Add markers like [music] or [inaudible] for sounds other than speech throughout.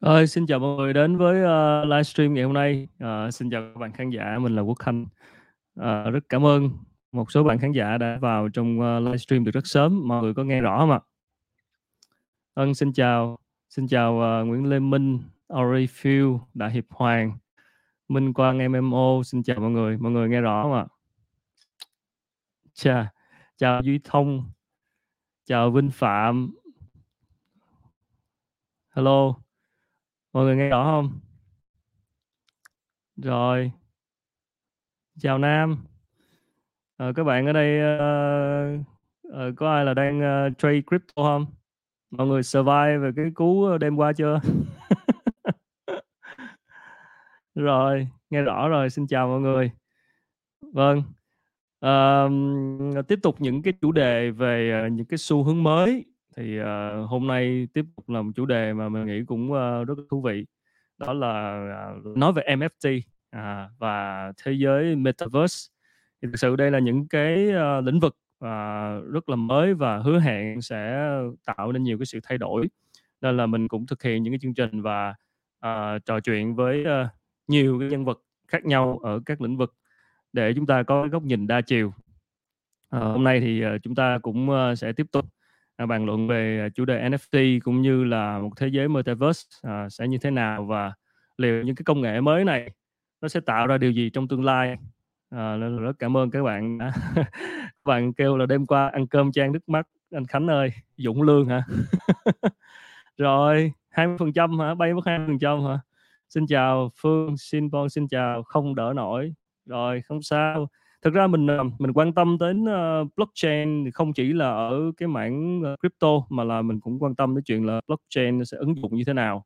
Ơi, xin chào mọi người đến với, uh, livestream ngày hôm nay. Uh, xin chào các bạn khán giả, mình là Quốc Khanh. Uh, rất cảm ơn một số bạn khán giả đã vào trong, uh, livestream từ rất sớm, mọi người có nghe rõ không ạ? Ân xin chào, xin chào, uh, Nguyễn Lê Minh, Orifil, Đại Hiệp Hoàng, Minh Quang MMO, xin chào mọi người, mọi người nghe rõ không ạ? Chà, chào Duy Thông, chào Vinh Phạm. Hello, mọi người nghe rõ không? Rồi. Chào Nam. à, các bạn ở đây, uh, uh, có ai là đang, uh, trade crypto không? Mọi người survive về cái cú, đêm qua chưa? [laughs] Rồi, nghe rõ rồi, xin chào mọi người. Vâng, uh, tiếp tục những cái chủ đề về, uh, những cái xu hướng mới, thì, ờ, hôm nay tiếp tục là một chủ đề mà mình nghĩ cũng, ơ, rất là thú vị, đó là, à, nói về NFT, à, và thế giới Metaverse. Thì thực sự đây là những cái, ơ, lĩnh vực, ờ, rất là mới và hứa hẹn sẽ tạo nên nhiều cái sự thay đổi. Nên là mình cũng thực hiện những cái chương trình và, ờ, trò chuyện với, ơ, nhiều cái nhân vật khác nhau ở các lĩnh vực để chúng ta có cái góc nhìn đa chiều. Ờ, hôm nay thì, ờ, chúng ta cũng, ơ, sẽ tiếp tục, à, bàn luận về à, chủ đề NFT cũng như là một thế giới Metaverse, à, sẽ như thế nào và liệu những cái công nghệ mới này nó sẽ tạo ra điều gì trong tương lai. à, nên là rất cảm ơn các bạn đã [laughs] các bạn kêu là "Đêm qua ăn cơm chan nước mắt, anh Khánh ơi, Dũng Lương hả?" [laughs] Rồi, 20% hả? Bay mất 20% hả? Xin chào Phương, xin Bon xin chào, không đỡ nổi. Rồi, không sao. Thực ra mình, ờ, mình quan tâm đến, ờ, blockchain không chỉ là ở cái mảng, ờ, crypto mà là mình cũng quan tâm đến chuyện là blockchain sẽ ứng dụng như thế nào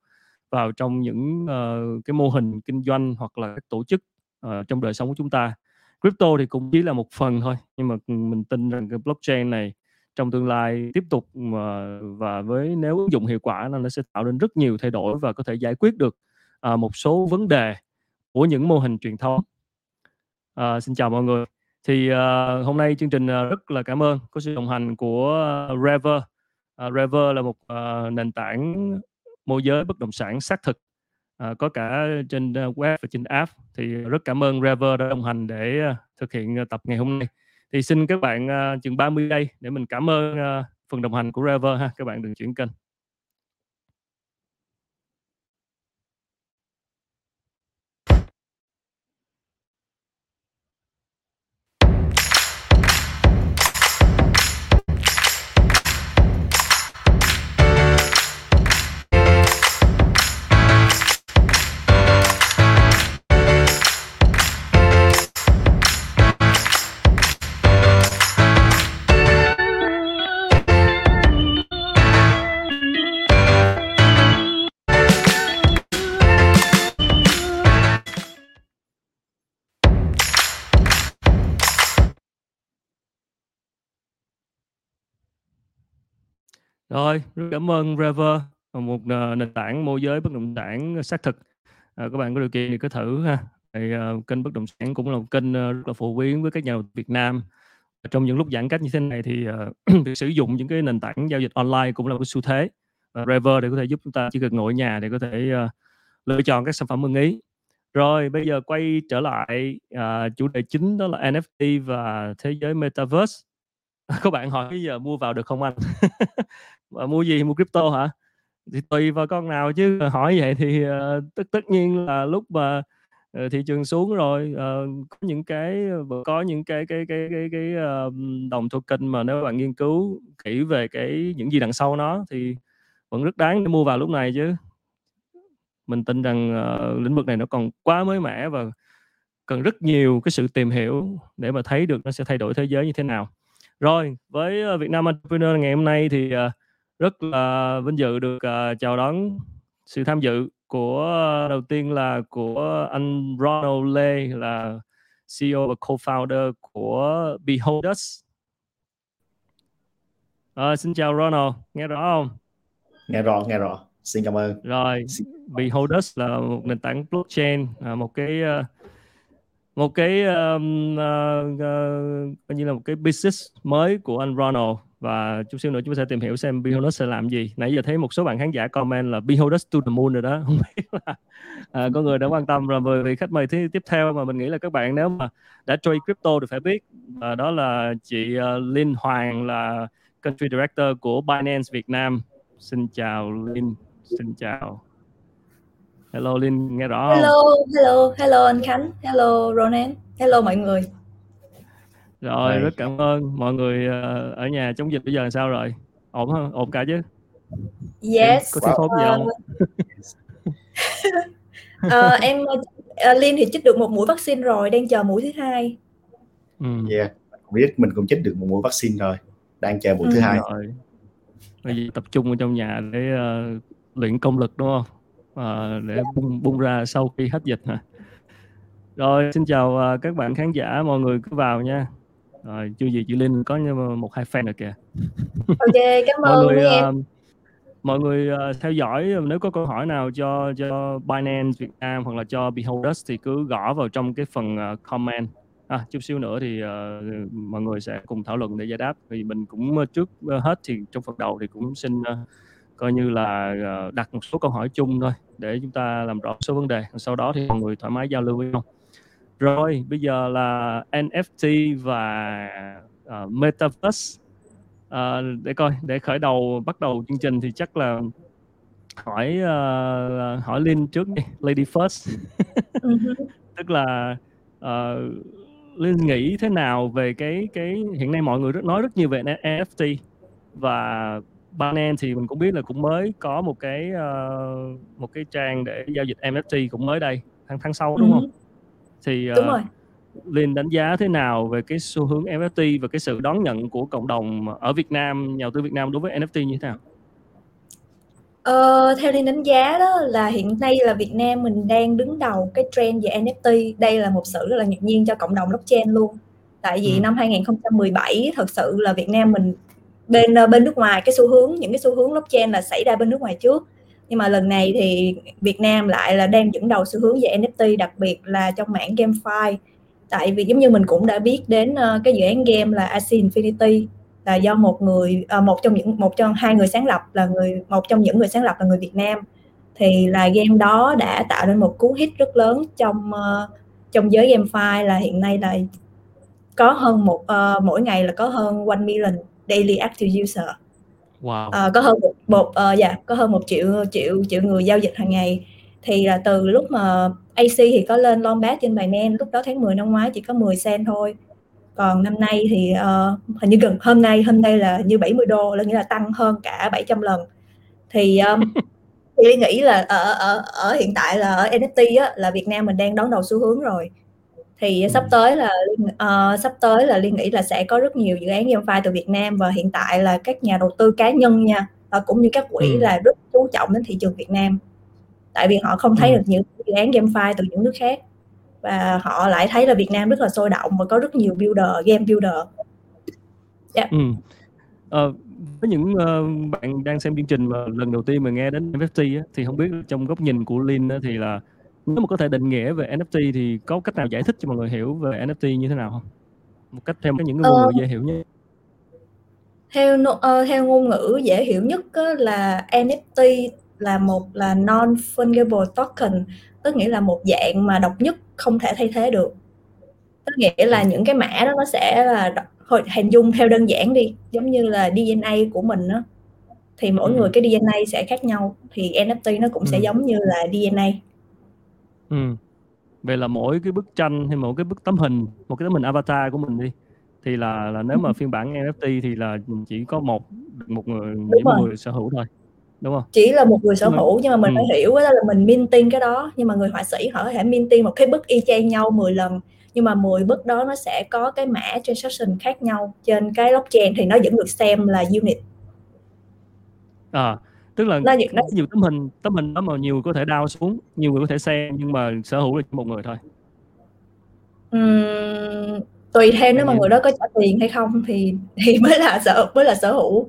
vào trong những, uh, cái mô hình kinh doanh hoặc là các tổ chức, uh, trong đời sống của chúng ta. Crypto thì cũng chỉ là một phần thôi, nhưng mà, mình tin rằng cái blockchain này trong tương lai tiếp tục, ờ, và với nếu ứng dụng hiệu quả là nó sẽ tạo nên rất nhiều thay đổi và có thể giải quyết được, ờ, một số vấn đề của những mô hình truyền thống. À, xin chào mọi người. Thì, à, hôm nay chương trình, ờ, rất là cảm ơn có sự đồng hành của Rever. À, Rever là một, à, nền tảng môi giới bất động sản xác thực, à, có cả trên, web và trên app. Thì rất cảm ơn Rever đã đồng hành để, à, thực hiện, tập ngày hôm nay. Thì xin các bạn, à, chừng 30 giây để mình cảm ơn, à, phần đồng hành của Rever ha, các bạn đừng chuyển kênh. Rồi, rất cảm ơn Rever, một, ờ, nền tảng môi giới bất động sản xác thực. À, các bạn có điều kiện thì cứ thử ha. Thì, uh, kênh bất động sản cũng là một kênh, uh, rất là phổ biến với các nhà đầu tư Việt Nam. Trong những lúc giãn cách như thế này thì, uh, [clears throat] việc sử dụng những cái nền tảng giao dịch online cũng là một xu thế. Uh, Rever để có thể giúp chúng ta chỉ cần ngồi ở nhà để có thể, uh, lựa chọn các sản phẩm ưng ý. Rồi, bây giờ quay trở lại, uh, chủ đề chính đó là NFT và thế giới Metaverse. [laughs] các bạn hỏi bây giờ mua vào được không anh? [laughs] Bạn mua gì? Mua crypto hả? Thì tùy vào con nào chứ, hỏi vậy thì, ờ, tất tất nhiên là lúc mà, ờ, thị trường xuống rồi, ờ, có những cái có những cái cái cái cái cái, ờm, đồng token mà nếu bạn nghiên cứu kỹ về cái những gì đằng sau nó thì vẫn rất đáng để mua vào lúc này chứ. Mình tin rằng, lĩnh vực này nó còn quá mới mẻ và cần rất nhiều cái sự tìm hiểu để mà thấy được nó sẽ thay đổi thế giới như thế nào. Rồi, với, Việt Nam Entrepreneur ngày hôm nay thì, uh, rất là vinh dự được, ờ, chào đón sự tham dự của đầu tiên là của anh Ronald Lê là CEO và co-founder của Beholders. Ờ, xin chào Ronald, nghe rõ hông? Nghe rõ, nghe rõ. Xin cảm ơn. Rồi, Beholders là một nền tảng blockchain, à, một cái, một cái, ờ, ờ, coi như là một cái business mới của anh Ronald và chút xíu nữa chúng ta sẽ tìm hiểu xem Behold sẽ làm gì. Nãy giờ thấy một số bạn khán giả comment là Behold to the moon rồi đó. [laughs] Không biết là à, có người đã quan tâm rồi về vị khách mời tiếp tiếp theo mà mình nghĩ là các bạn nếu mà đã trade crypto thì phải biết. Và đó là chị uh, Linh Hoàng là country director của Binance Việt Nam. Xin chào Linh. Xin chào. Hello Linh nghe rõ không? hello hello hello anh Khánh. Hello Ronan hello mọi người rồi Đây. rất cảm ơn. Mọi người ờ, ở nhà chống dịch bây giờ làm sao rồi? Ổn không? Ổn cả chứ? Yes. có thiếu thốn gì không? Uh, [laughs] em uh, Linh thì chích được một mũi vaccine rồi đang chờ mũi thứ hai. Ừ. yeah. Biết mình cũng chích được một mũi vaccine rồi đang chờ mũi ừ. thứ hai. Rồi. Bây giờ tập trung ở trong nhà để uh, luyện công lực đúng không? Uh, để bung bung ra sau khi hết dịch hả? Rồi xin chào uh, các bạn khán giả. Mọi người cứ vào nha rồi chưa gì chị Linh có một hai fan rồi kìa. Ok cảm [laughs] ơn mọi người em. Uh, mọi người uh, theo dõi nếu có câu hỏi nào cho cho Binance Việt Nam hoặc là cho Beholders thì cứ gõ vào trong cái phần uh, comment. À, chút xíu nữa thì uh, mọi người sẽ cùng thảo luận để giải đáp. Vì mình cũng uh, trước uh, hết thì trong phần đầu thì cũng xin uh, coi như là uh, đặt một số câu hỏi chung thôi để chúng ta làm rõ số vấn đề. Sau đó thì mọi người thoải mái giao lưu với nhau rồi bây giờ là NFT và uh, Metaverse. Uh, để coi để khởi đầu bắt đầu chương trình thì chắc là hỏi uh, hỏi Linh trước đi Lady First. Ừ. [laughs] Tức là uh, Linh nghĩ thế nào về cái cái hiện nay mọi người rất nói rất nhiều về NFT và Binance thì mình cũng biết là cũng mới có một cái uh, một cái trang để giao dịch NFT cũng mới đây tháng tháng sau đúng không? Thì uh, đúng rồi. Linh đánh giá thế nào về cái xu hướng NFT và cái sự đón nhận của cộng đồng ở Việt Nam, nhà đầu tư Việt Nam đối với NFT như thế nào? Ờ, theo Linh đánh giá đó là hiện nay là Việt Nam mình đang đứng đầu cái trend về NFT. Đây là một sự rất là ngạc nhiên cho cộng đồng blockchain luôn. Tại vì ừ. năm 2017 thật sự là Việt Nam mình bên ờ, bên nước ngoài cái xu hướng những cái xu hướng blockchain là xảy ra bên nước ngoài trước. Nhưng mà lần này thì Việt Nam lại là đang dẫn đầu xu hướng về NFT đặc biệt là trong mảng GameFi. Tại vì giống như mình cũng đã biết đến uh, cái dự án game là AC Infinity là do một người uh, một trong những một trong hai người sáng lập là người một trong những người sáng lập là người Việt Nam thì là game đó đã tạo nên một cú hit rất lớn trong uh, trong giới GameFi là hiện nay là có hơn một uh, mỗi ngày là có hơn 1 million daily active user. Wow. Uh, có hơn một, một uh, dạ có hơn một triệu triệu triệu người giao dịch hàng ngày. Thì là từ lúc mà AC thì có lên long bát trên Binance lúc đó tháng 10 năm ngoái chỉ có 10 sen thôi. Còn năm nay thì uh, hình như gần hôm nay hôm nay là như 70 đô là nghĩa là tăng hơn cả 700 lần. Thì um, [laughs] thì nghĩ là ở ở ở hiện tại là ở NFT á, là Việt Nam mình đang đón đầu xu hướng rồi thì ừ. sắp tới là uh, sắp tới là liên nghĩ là sẽ có rất nhiều dự án GameFi từ Việt Nam và hiện tại là các nhà đầu tư cá nhân nha và cũng như các quỹ ừ. là rất chú trọng đến thị trường Việt Nam tại vì họ không thấy ừ. được những dự án GameFi từ những nước khác và họ lại thấy là Việt Nam rất là sôi động và có rất nhiều builder game builder yeah. ừ. ờ, với những uh, bạn đang xem chương trình mà lần đầu tiên mà nghe đến NFT á, thì không biết trong góc nhìn của Linh á, thì là nếu mà có thể định nghĩa về NFT thì có cách nào giải thích cho mọi người hiểu về NFT như thế nào không? Một cách theo những cái ngôn ngữ dễ hiểu nhất. Theo uh, theo ngôn ngữ dễ hiểu nhất là NFT là một là non fungible token tức nghĩa là một dạng mà độc nhất không thể thay thế được tức nghĩa là những cái mã đó nó sẽ là hình dung theo đơn giản đi giống như là DNA của mình đó thì mỗi ừ. người cái DNA sẽ khác nhau thì NFT nó cũng ừ. sẽ giống như là DNA ừ. vậy là mỗi cái bức tranh hay mỗi cái bức tấm hình một cái tấm hình avatar của mình đi thì là là nếu mà phiên bản NFT thì là chỉ có một một người chỉ một người sở hữu thôi đúng không? Chỉ là một người sở hữu nhưng mà mình ừ. phải hiểu đó là mình minting cái đó. Nhưng mà người họa sĩ họ có thể minting một cái bức y chang nhau 10 lần nhưng mà 10 bức đó nó sẽ có cái mã transaction khác nhau trên cái blockchain thì nó vẫn được xem là unit. À tức là nó, nó nhiều tấm hình tấm hình đó mà nhiều người có thể đao xuống nhiều người có thể xem nhưng mà sở hữu là một người thôi. Uhm, tùy theo nếu mà người đó có trả tiền hay không thì thì [laughs] mới là sở mới là sở hữu.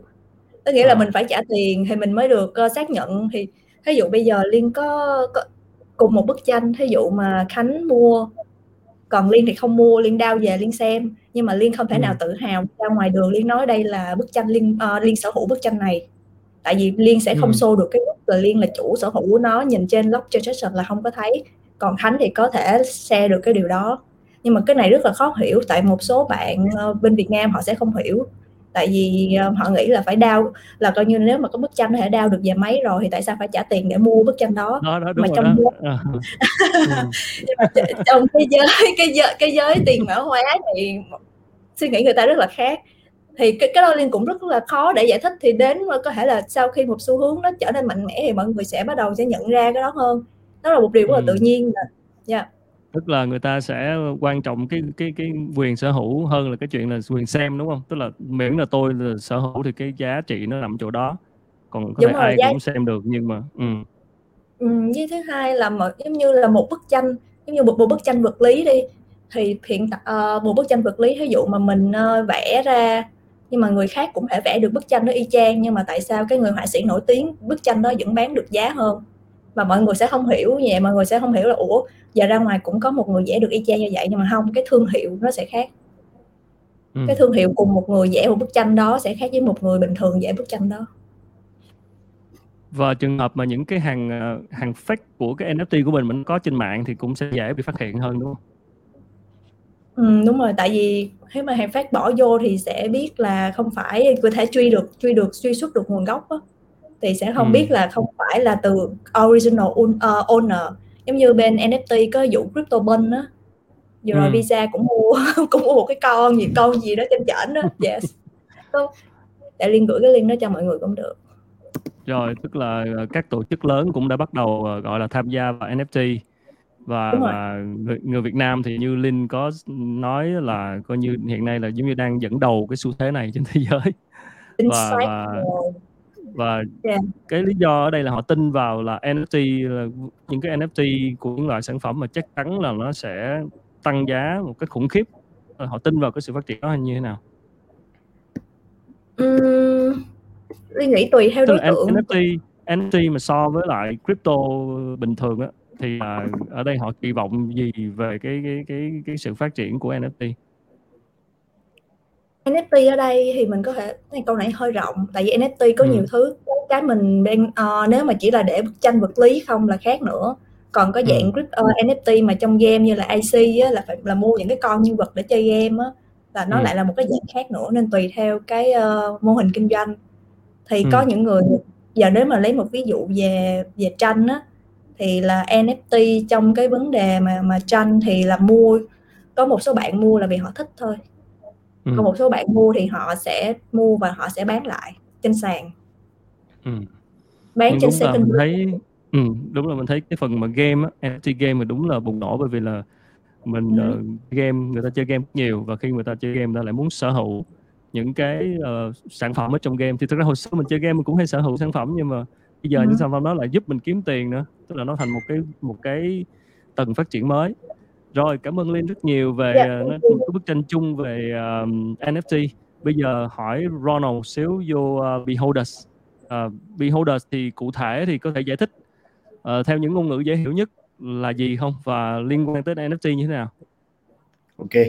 Có nghĩa là ờ. mình phải trả tiền thì mình mới được uh, xác nhận. Thì ví dụ bây giờ liên có, có cùng một bức tranh ví dụ mà khánh mua còn liên thì không mua liên đao về liên xem. Nhưng mà liên không thể ừ. nào tự hào ra ngoài đường liên nói đây là bức tranh liên uh, liên sở hữu bức tranh này tại vì liên sẽ không ừ. show được cái lúc là liên là chủ sở hữu của nó nhìn trên log transaction là không có thấy còn khánh thì có thể share được cái điều đó nhưng mà cái này rất là khó hiểu tại một số bạn uh, bên việt nam họ sẽ không hiểu tại vì uh, họ nghĩ là phải đao là coi như nếu mà có bức tranh có thể đao được về máy rồi thì tại sao phải trả tiền để mua bức tranh đó, đó, đó mà trong đó. [laughs] À. trong cái giới cái giới cái giới tiền mã hóa thì suy nghĩ người ta rất là khác thì cái cái đó liên cũng rất là khó để giải thích. Thì đến có thể là sau khi một xu hướng nó trở nên mạnh mẽ thì mọi người sẽ bắt đầu sẽ nhận ra cái đó hơn. Đó là một điều rất là ừ. tự nhiên là yeah tức là người ta sẽ quan trọng cái cái cái quyền sở hữu hơn là cái chuyện là quyền xem đúng không? Tức là miễn là tôi là sở hữu thì cái giá trị nó nằm chỗ đó. Còn có đúng thể rồi, ai giá... cũng xem được nhưng mà ừ. Ừ, với thứ hai là một giống như là một bức tranh giống như một, một bức tranh vật lý đi. Thì hiện uh, một bức tranh vật lý ví dụ mà mình uh, vẽ ra nhưng mà người khác cũng thể vẽ được bức tranh nó y chang nhưng mà tại sao cái người họa sĩ nổi tiếng bức tranh đó vẫn bán được giá hơn mà mọi người sẽ không hiểu như vậy mọi người sẽ không hiểu là ủa giờ ra ngoài cũng có một người vẽ được y chang như vậy nhưng mà không cái thương hiệu nó sẽ khác ừ. cái thương hiệu cùng một người vẽ một bức tranh đó sẽ khác với một người bình thường vẽ bức tranh đó và trường hợp mà những cái hàng ờ, hàng fake của cái NFT của mình mình có trên mạng thì cũng sẽ dễ bị phát hiện hơn đúng không? Ừ, đúng rồi tại vì nếu mà hàng phát bỏ vô thì sẽ biết là không phải có thể truy được truy được truy xuất được nguồn gốc đó. thì sẽ không ừ. biết là không phải là từ original uh, owner giống như bên NFT có vụ CryptoBun á vừa rồi ừ. Visa cũng mua [laughs] cũng mua một cái con gì con gì đó trên chảnh đó yes để liên gửi cái link đó cho mọi người cũng được rồi tức là ờ, các tổ chức lớn cũng đã bắt đầu ờ, gọi là tham gia vào NFT và, và người, người Việt Nam thì như Linh có nói là coi như hiện nay là giống như đang dẫn đầu cái xu thế này trên thế giới. [laughs] Và và và yeah. cái lý do ở đây là họ tin vào là NFT là những cái NFT của những loại sản phẩm mà chắc chắn là nó sẽ tăng giá một cách khủng khiếp. Họ tin vào cái sự phát triển đó như thế nào? Uhm, Linh nghĩ tùy theo đối tượng. NFT NFT mà so với lại crypto bình thường á thì à, ở đây họ kỳ vọng gì về cái cái cái cái sự phát triển của NFT NFT ở đây thì mình có thể cái câu này hơi rộng tại vì NFT có ừ. nhiều thứ cái mình đang uh, nếu mà chỉ là để bức tranh vật lý không là khác nữa còn có dạng ừ. uh, NFT mà trong game như là IC á, là phải là mua những cái con nhân vật để chơi game á là nó ừ. lại là một cái dạng khác nữa nên tùy theo cái uh, mô hình kinh doanh thì ừ. có những người giờ nếu mà lấy một ví dụ về về tranh á thì là NFT trong cái vấn đề mà mà tranh thì là mua có một số bạn mua là vì họ thích thôi ừ. còn một số bạn mua thì họ sẽ mua và họ sẽ bán lại trên sàn ừ. bán Nhưng trên second mình thấy ừ, đúng là mình thấy cái phần mà game á, NFT game mà đúng là bùng nổ bởi vì là mình ừ. uh, game người ta chơi game nhiều và khi người ta chơi game người ta lại muốn sở hữu những cái uh, sản phẩm ở trong game thì thực ra hồi xưa mình chơi game mình cũng hay sở hữu sản phẩm nhưng mà bây giờ ừ. những sản phẩm đó lại giúp mình kiếm tiền nữa tức là nó thành một cái một cái tầng phát triển mới. Rồi cảm ơn Linh rất nhiều về yeah, dạ, uh, cái bức tranh chung về uh, NFT bây giờ hỏi Ronald một xíu vô uh, Beholders. Uh, Beholders thì cụ thể thì có thể giải thích uh, theo những ngôn ngữ dễ hiểu nhất là gì không? Và liên quan tới NFT như thế nào? Ok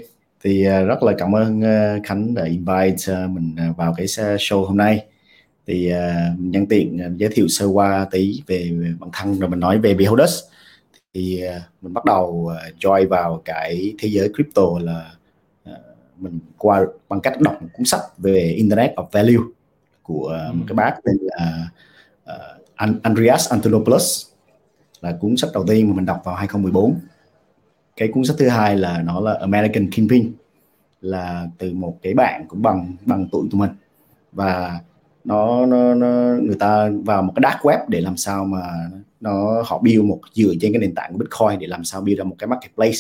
thì uh, rất là cảm ơn uh, Khánh đã invite uh, mình vào cái show hôm nay thì uh, nhân tiện uh, giới thiệu sơ qua tí về, về bản thân rồi mình nói về Beholders thì uh, mình bắt đầu uh, join vào cái thế giới crypto là uh, mình qua bằng cách đọc một cuốn sách về Internet of Value của uh, một cái bác tên là uh, Andreas Antonopoulos. Là cuốn sách đầu tiên mà mình đọc vào 2014 cái cuốn sách thứ hai là nó là American Kingpin là từ một cái bạn cũng bằng bằng tuổi của mình. Và nó, nó, nó người ta vào một cái dark web để làm sao mà nó họ build một dựa trên cái nền tảng của Bitcoin để làm sao build ra một cái marketplace.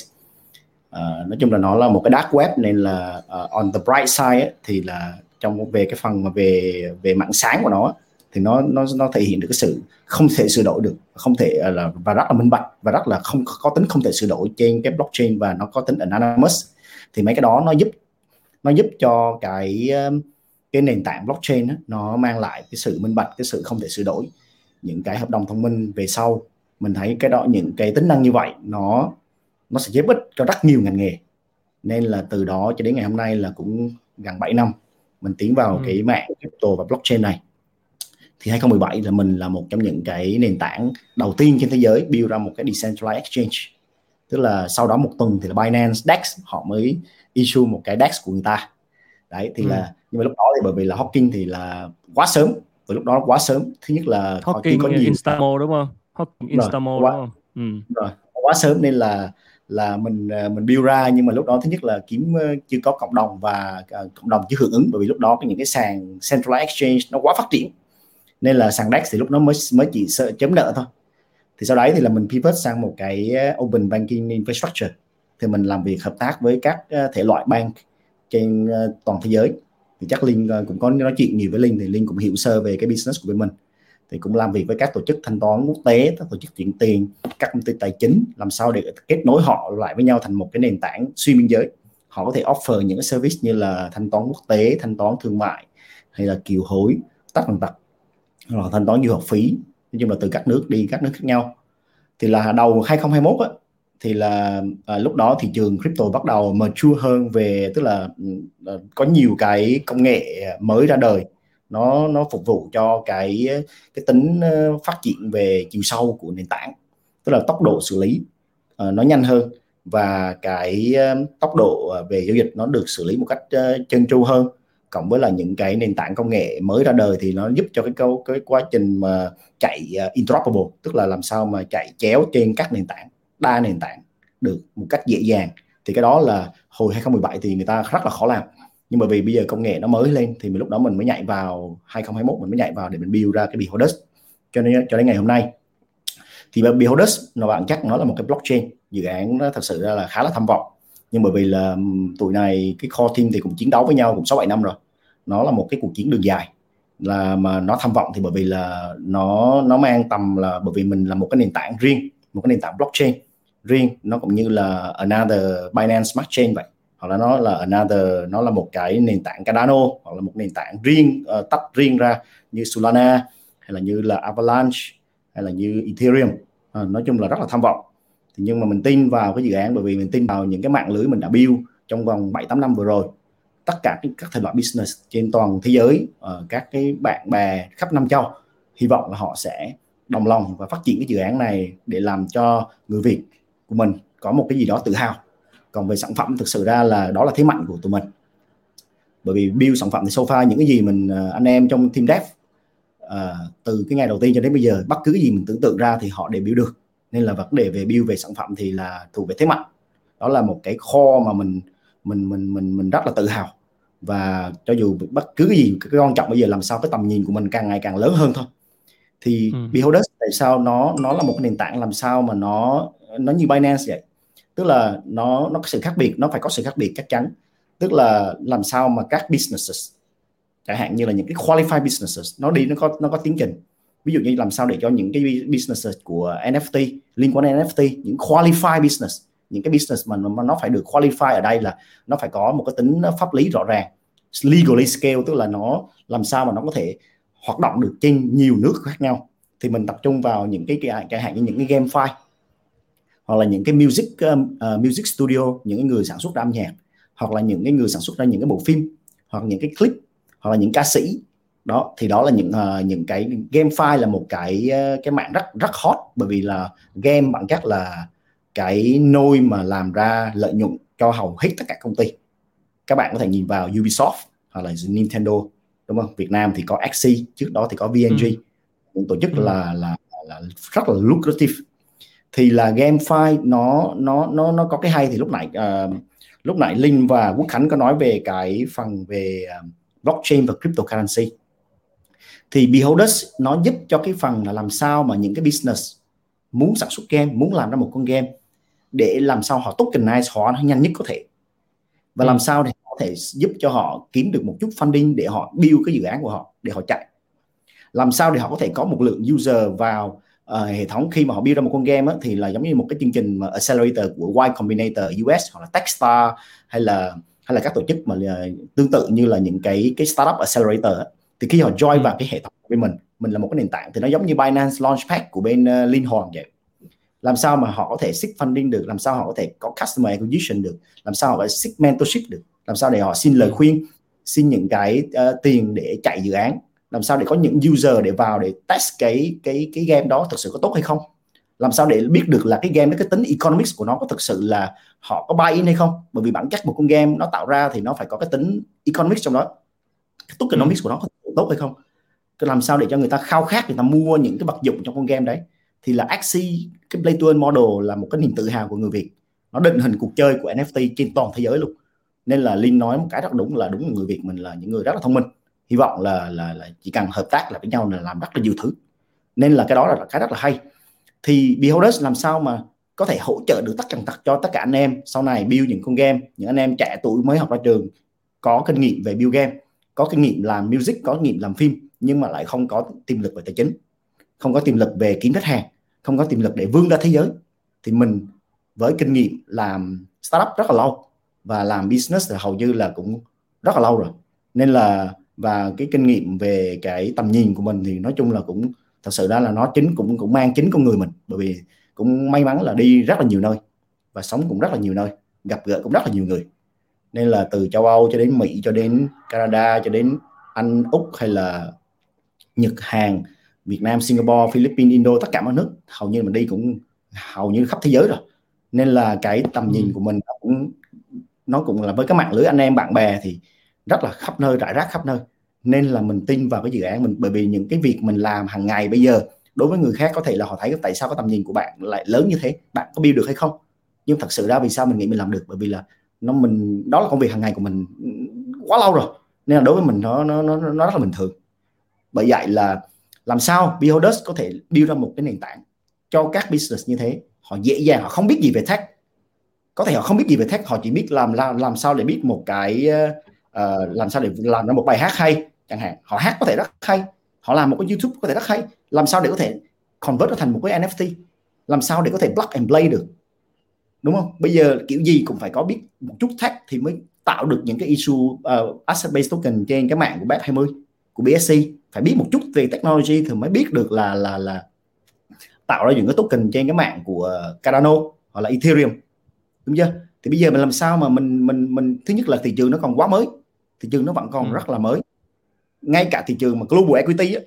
Uh, nói chung là nó là một cái dark web nên là uh, on the bright side ấy, thì là trong về cái phần mà về về mạng sáng của nó thì nó nó nó thể hiện được cái sự không thể sửa đổi được không thể à, là và rất là minh bạch và rất là không có tính không thể sửa đổi trên cái blockchain và nó có tính anonymous. Thì mấy cái đó nó giúp nó giúp cho cái uh, cái nền tảng blockchain đó, nó mang lại cái sự minh bạch cái sự không thể sửa đổi. Những cái hợp đồng thông minh về sau mình thấy cái đó những cái tính năng như vậy nó nó sẽ giúp ích cho rất nhiều ngành nghề. Nên là từ đó cho đến ngày hôm nay là cũng gần 7 năm mình tiến vào ừ. cái mạng crypto và blockchain này. Thì 2017 là mình là một trong những cái nền tảng đầu tiên trên thế giới build ra một cái decentralized exchange. Tức là sau đó một tuần thì là Binance DEX họ mới issue một cái DEX của người ta. Đấy thì ừ. là nhưng mà lúc đó thì bởi vì là Hawking thì là quá sớm và lúc đó quá sớm. Thứ nhất là Hawking có nhiều Instamo đúng không? Hawking Instamo đúng không? Ừ. rồi quá sớm nên là là mình à, mình build ra. Nhưng mà lúc đó thứ nhất là kiếm ờ, chưa có cộng đồng và uh, cộng đồng chưa hưởng ứng. Bởi vì lúc đó có những cái sàn centralized exchange nó quá phát triển. Nên là sàn DEX thì lúc đó mới mới chỉ sợ chấm nợ thôi. Thì sau đấy thì là mình pivot sang một cái ờ, open banking infrastructure. Thì mình làm việc hợp tác với các thể loại bank trên toàn thế giới thì chắc Linh ờ, cũng có nói chuyện nhiều với Linh thì Linh cũng hiểu sơ về cái business của bên mình. Thì cũng làm việc với các tổ chức thanh toán quốc tế các tổ chức chuyển tiền các công ty tài chính làm sao để kết nối họ lại với nhau thành một cái nền tảng xuyên biên giới. Họ có thể offer những cái service như là thanh toán quốc tế thanh toán thương mại hay là kiều hối tắt bằng tật hoặc là thanh toán du học phí. Nói chung là từ các nước đi các nước khác nhau. Thì là đầu 2021 á, thì là à, lúc đó thị trường crypto bắt đầu mature hơn về tức là ừ, à, có nhiều cái công nghệ mới ra đời. Nó nó phục vụ cho cái cái tính ờ, phát triển về chiều sâu của nền tảng tức là tốc độ xử lý à, nó nhanh hơn và cái ờ, tốc độ về giao dịch nó được xử lý một cách chân tru hơn. Cộng với là những cái nền tảng công nghệ mới ra đời thì nó giúp cho cái câu cái quá trình mà chạy interoperable tức là làm sao mà chạy chéo trên các nền tảng đa nền tảng được một cách dễ dàng, thì cái đó là hồi 2017 thì người ta rất là khó làm. Nhưng mà vì bây giờ công nghệ nó mới lên thì mình lúc đó mình mới nhảy vào 2021 mình mới nhảy vào để mình build ra cái Beholders. Cho nên, cho đến ngày hôm nay, thì Beholders nó bạn chắc nó là một cái blockchain, dự án nó thật sự ra là khá là tham vọng. Nhưng bởi vì là tụi này cái core team thì cũng chiến đấu với nhau cũng 6 7 năm rồi. Nó là một cái cuộc chiến đường dài là mà nó tham vọng thì bởi vì là nó nó mang tầm là, bởi vì mình là một cái nền tảng riêng, một cái nền tảng blockchain riêng nó cũng như là another Binance Smart Chain vậy. Hoặc là nó là another nó là một cái nền tảng Cardano hoặc là một nền tảng riêng uh, tách riêng ra như Solana hay là như là Avalanche hay là như Ethereum. À, nói chung là rất là tham vọng. Thì nhưng mà mình tin vào cái dự án bởi vì mình tin vào những cái mạng lưới mình đã build trong vòng 7 8 năm vừa rồi. Tất cả các thể loại business trên toàn thế giới uh, các cái bạn bè khắp năm châu hy vọng là họ sẽ đồng lòng và phát triển cái dự án này để làm cho người Việt của mình có một cái gì đó tự hào. Còn về sản phẩm thực sự ra là đó là thế mạnh của tụi mình. Bởi vì build sản phẩm thì so far những cái gì mình ờ, anh em trong team dev uh, từ cái ngày đầu tiên cho đến bây giờ bất cứ gì mình tưởng tượng ra thì họ đều build được. Nên là vấn đề về build về sản phẩm thì là thuộc về thế mạnh. Đó là một cái kho mà mình mình mình mình mình rất là tự hào. Và cho dù bất cứ cái gì cái quan trọng bây giờ làm sao cái tầm nhìn của mình càng ngày càng lớn hơn thôi. Thì ừ. Beholders tại sao nó nó là một cái nền tảng làm sao mà nó nó như Binance vậy. Tức là nó nó có sự khác biệt nó phải có sự khác biệt chắc chắn. Tức là làm sao mà các businesses chẳng hạn như là những cái qualified businesses nó đi nó có nó có tiến trình. Ví dụ như làm sao để cho những cái businesses của NFT liên quan đến NFT những qualified business những cái business mà nó, nó phải được qualify ở đây là nó phải có một cái tính pháp lý rõ ràng. Legally scale tức là nó làm sao mà nó có thể hoạt động được trên nhiều nước khác nhau. Thì mình tập trung vào những cái chẳng hạn như những cái game file hoặc là những cái music uh, music studio những cái người sản xuất ra âm nhạc hoặc là những cái người sản xuất ra những cái bộ phim hoặc những cái clip hoặc là những ca sĩ. Đó thì đó là những uh, những cái game file là một cái uh, cái mạng rất rất hot. Bởi vì là game bản chất là cái nôi mà làm ra lợi nhuận cho hầu hết tất cả công ty. Các bạn có thể nhìn vào Ubisoft hoặc là Nintendo đúng không? Việt Nam thì có Axie trước đó thì có VNG ừ. những tổ chức ừ. là là là rất là lucrative thì là GameFi nó nó nó nó có cái hay thì lúc nãy uh, lúc nãy Linh và Quốc Khánh có nói về cái phần về uh, blockchain và cryptocurrency. Thì Beholders nó giúp cho cái phần là làm sao mà những cái business muốn sản xuất game muốn làm ra một con game để làm sao họ tokenize họ nhanh nhất có thể. Và ừ. làm sao để có thể giúp cho họ kiếm được một chút funding để họ build cái dự án của họ để họ chạy. Làm sao để họ có thể có một lượng user vào uh, hệ thống khi mà họ build ra một con game á, thì là giống như một cái chương trình mà accelerator của Y Combinator US hoặc là Techstar hay là hay là các tổ chức mà uh, tương tự như là những cái cái startup accelerator á, thì khi họ join ừ. vào cái hệ thống của bên mình mình là một cái nền tảng thì nó giống như Binance Launchpad của bên uh, Linh Hoàng vậy. Làm sao mà họ có thể seek funding được làm sao họ có thể có customer acquisition được làm sao họ có thể seek mentorship được làm sao để họ xin lời khuyên xin những cái uh, tiền để chạy dự án làm sao để có những user để vào để test cái cái cái game đó thực sự có tốt hay không? Làm sao để biết được là cái game đó cái tính economics của nó có thực sự là họ có buy in hay không? Bởi vì bản chất một con game nó tạo ra thì nó phải có cái tính economics trong đó. Cái tokenomics ừ. của nó có tốt hay không? Làm sao để cho người ta khao khát người ta mua những cái vật dụng trong con game đấy? Thì là Axie cái play to earn model là một cái niềm tự hào của người Việt. Nó định hình cuộc chơi của NFT trên toàn thế giới luôn. Nên là Linh nói một cái rất đúng là đúng là người Việt mình là những người rất là thông minh hy vọng là là, là chỉ cần hợp tác là với nhau là làm rất là nhiều thứ. Nên là cái đó là cái rất là hay. Thì Beholders làm sao mà có thể hỗ trợ được tất cả tật cho tất cả anh em sau này build những con game những anh em trẻ tuổi mới học ra trường có kinh nghiệm về build game có kinh nghiệm làm music có kinh nghiệm làm phim nhưng mà lại không có tiềm lực về tài chính không có tiềm lực về kiếm khách hàng không có tiềm lực để vươn ra thế giới. Thì mình với kinh nghiệm làm startup rất là lâu và làm business là hầu như là cũng rất là lâu rồi. Nên là và cái kinh nghiệm về cái tầm nhìn của mình thì nói chung là cũng thật sự ra là nó chính cũng cũng mang chính con người mình. Bởi vì cũng may mắn là đi rất là nhiều nơi và sống cũng rất là nhiều nơi gặp gỡ cũng rất là nhiều người. Nên là từ châu Âu cho đến Mỹ cho đến Canada cho đến Anh Úc hay là Nhật Hàn Việt Nam Singapore Philippines Indo tất cả mọi nước hầu như mình đi cũng hầu như khắp thế giới rồi. Nên là cái tầm nhìn của mình cũng nó cũng là với cái mạng lưới anh em bạn bè thì rất là khắp nơi rải rác khắp nơi. Nên là mình tin vào cái dự án mình bởi vì những cái việc mình làm hàng ngày bây giờ đối với người khác có thể là họ thấy tại sao cái tầm nhìn của bạn lại lớn như thế bạn có build được hay không? Nhưng thật sự ra vì sao mình nghĩ mình làm được? Bởi vì là nó mình đó là công việc hàng ngày của mình quá lâu rồi nên là đối với mình nó nó nó, nó rất là bình thường. Bởi vậy là làm sao Beholders có thể build ra một cái nền tảng cho các business như thế? Họ dễ dàng họ không biết gì về tech. Có thể họ không biết gì về tech họ chỉ biết làm làm làm sao để biết một cái ờ, uh, làm sao để làm ra một bài hát hay chẳng hạn. Họ hát có thể rất hay họ làm một cái YouTube có thể rất hay. Làm sao để có thể convert nó thành một cái NFT làm sao để có thể plug and play được? Đúng không? Bây giờ kiểu gì cũng phải có biết một chút tech thì mới tạo được những cái issue uh, asset based token trên cái mạng của BEP 20 của BSC phải biết một chút về technology thì mới biết được là là là tạo ra những cái token trên cái mạng của Cardano hoặc là Ethereum. Đúng chưa? Thì bây giờ mình làm sao mà mình mình mình thứ nhất là thị trường nó còn quá mới thị trường nó vẫn còn ừ. rất là mới. Ngay cả thị trường mà global equity á,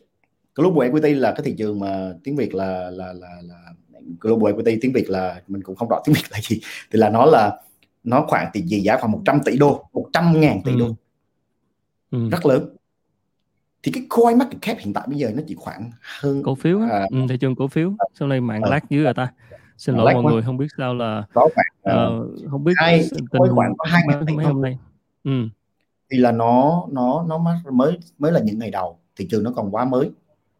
global equity là cái thị trường mà tiếng việt là là là, là global equity tiếng việt là mình cũng không rõ tiếng việt là gì. Thì là nó là nó khoảng tỷ gì giá khoảng 100 tỷ đô 100 ngàn tỷ ừ. đô. Ừ. rất lớn. Thì cái coin market cap hiện tại bây giờ nó chỉ khoảng hơn cổ phiếu à, ừ, thị trường cổ phiếu. Sau này mạng à, lát dưới rồi ta. Xin lỗi mọi người không biết sao là khoảng uh, không biết hai tình khoảng có hai mấy hôm nay. Ừ thì là nó nó nó mới mới là những ngày đầu. Thị trường nó còn quá mới.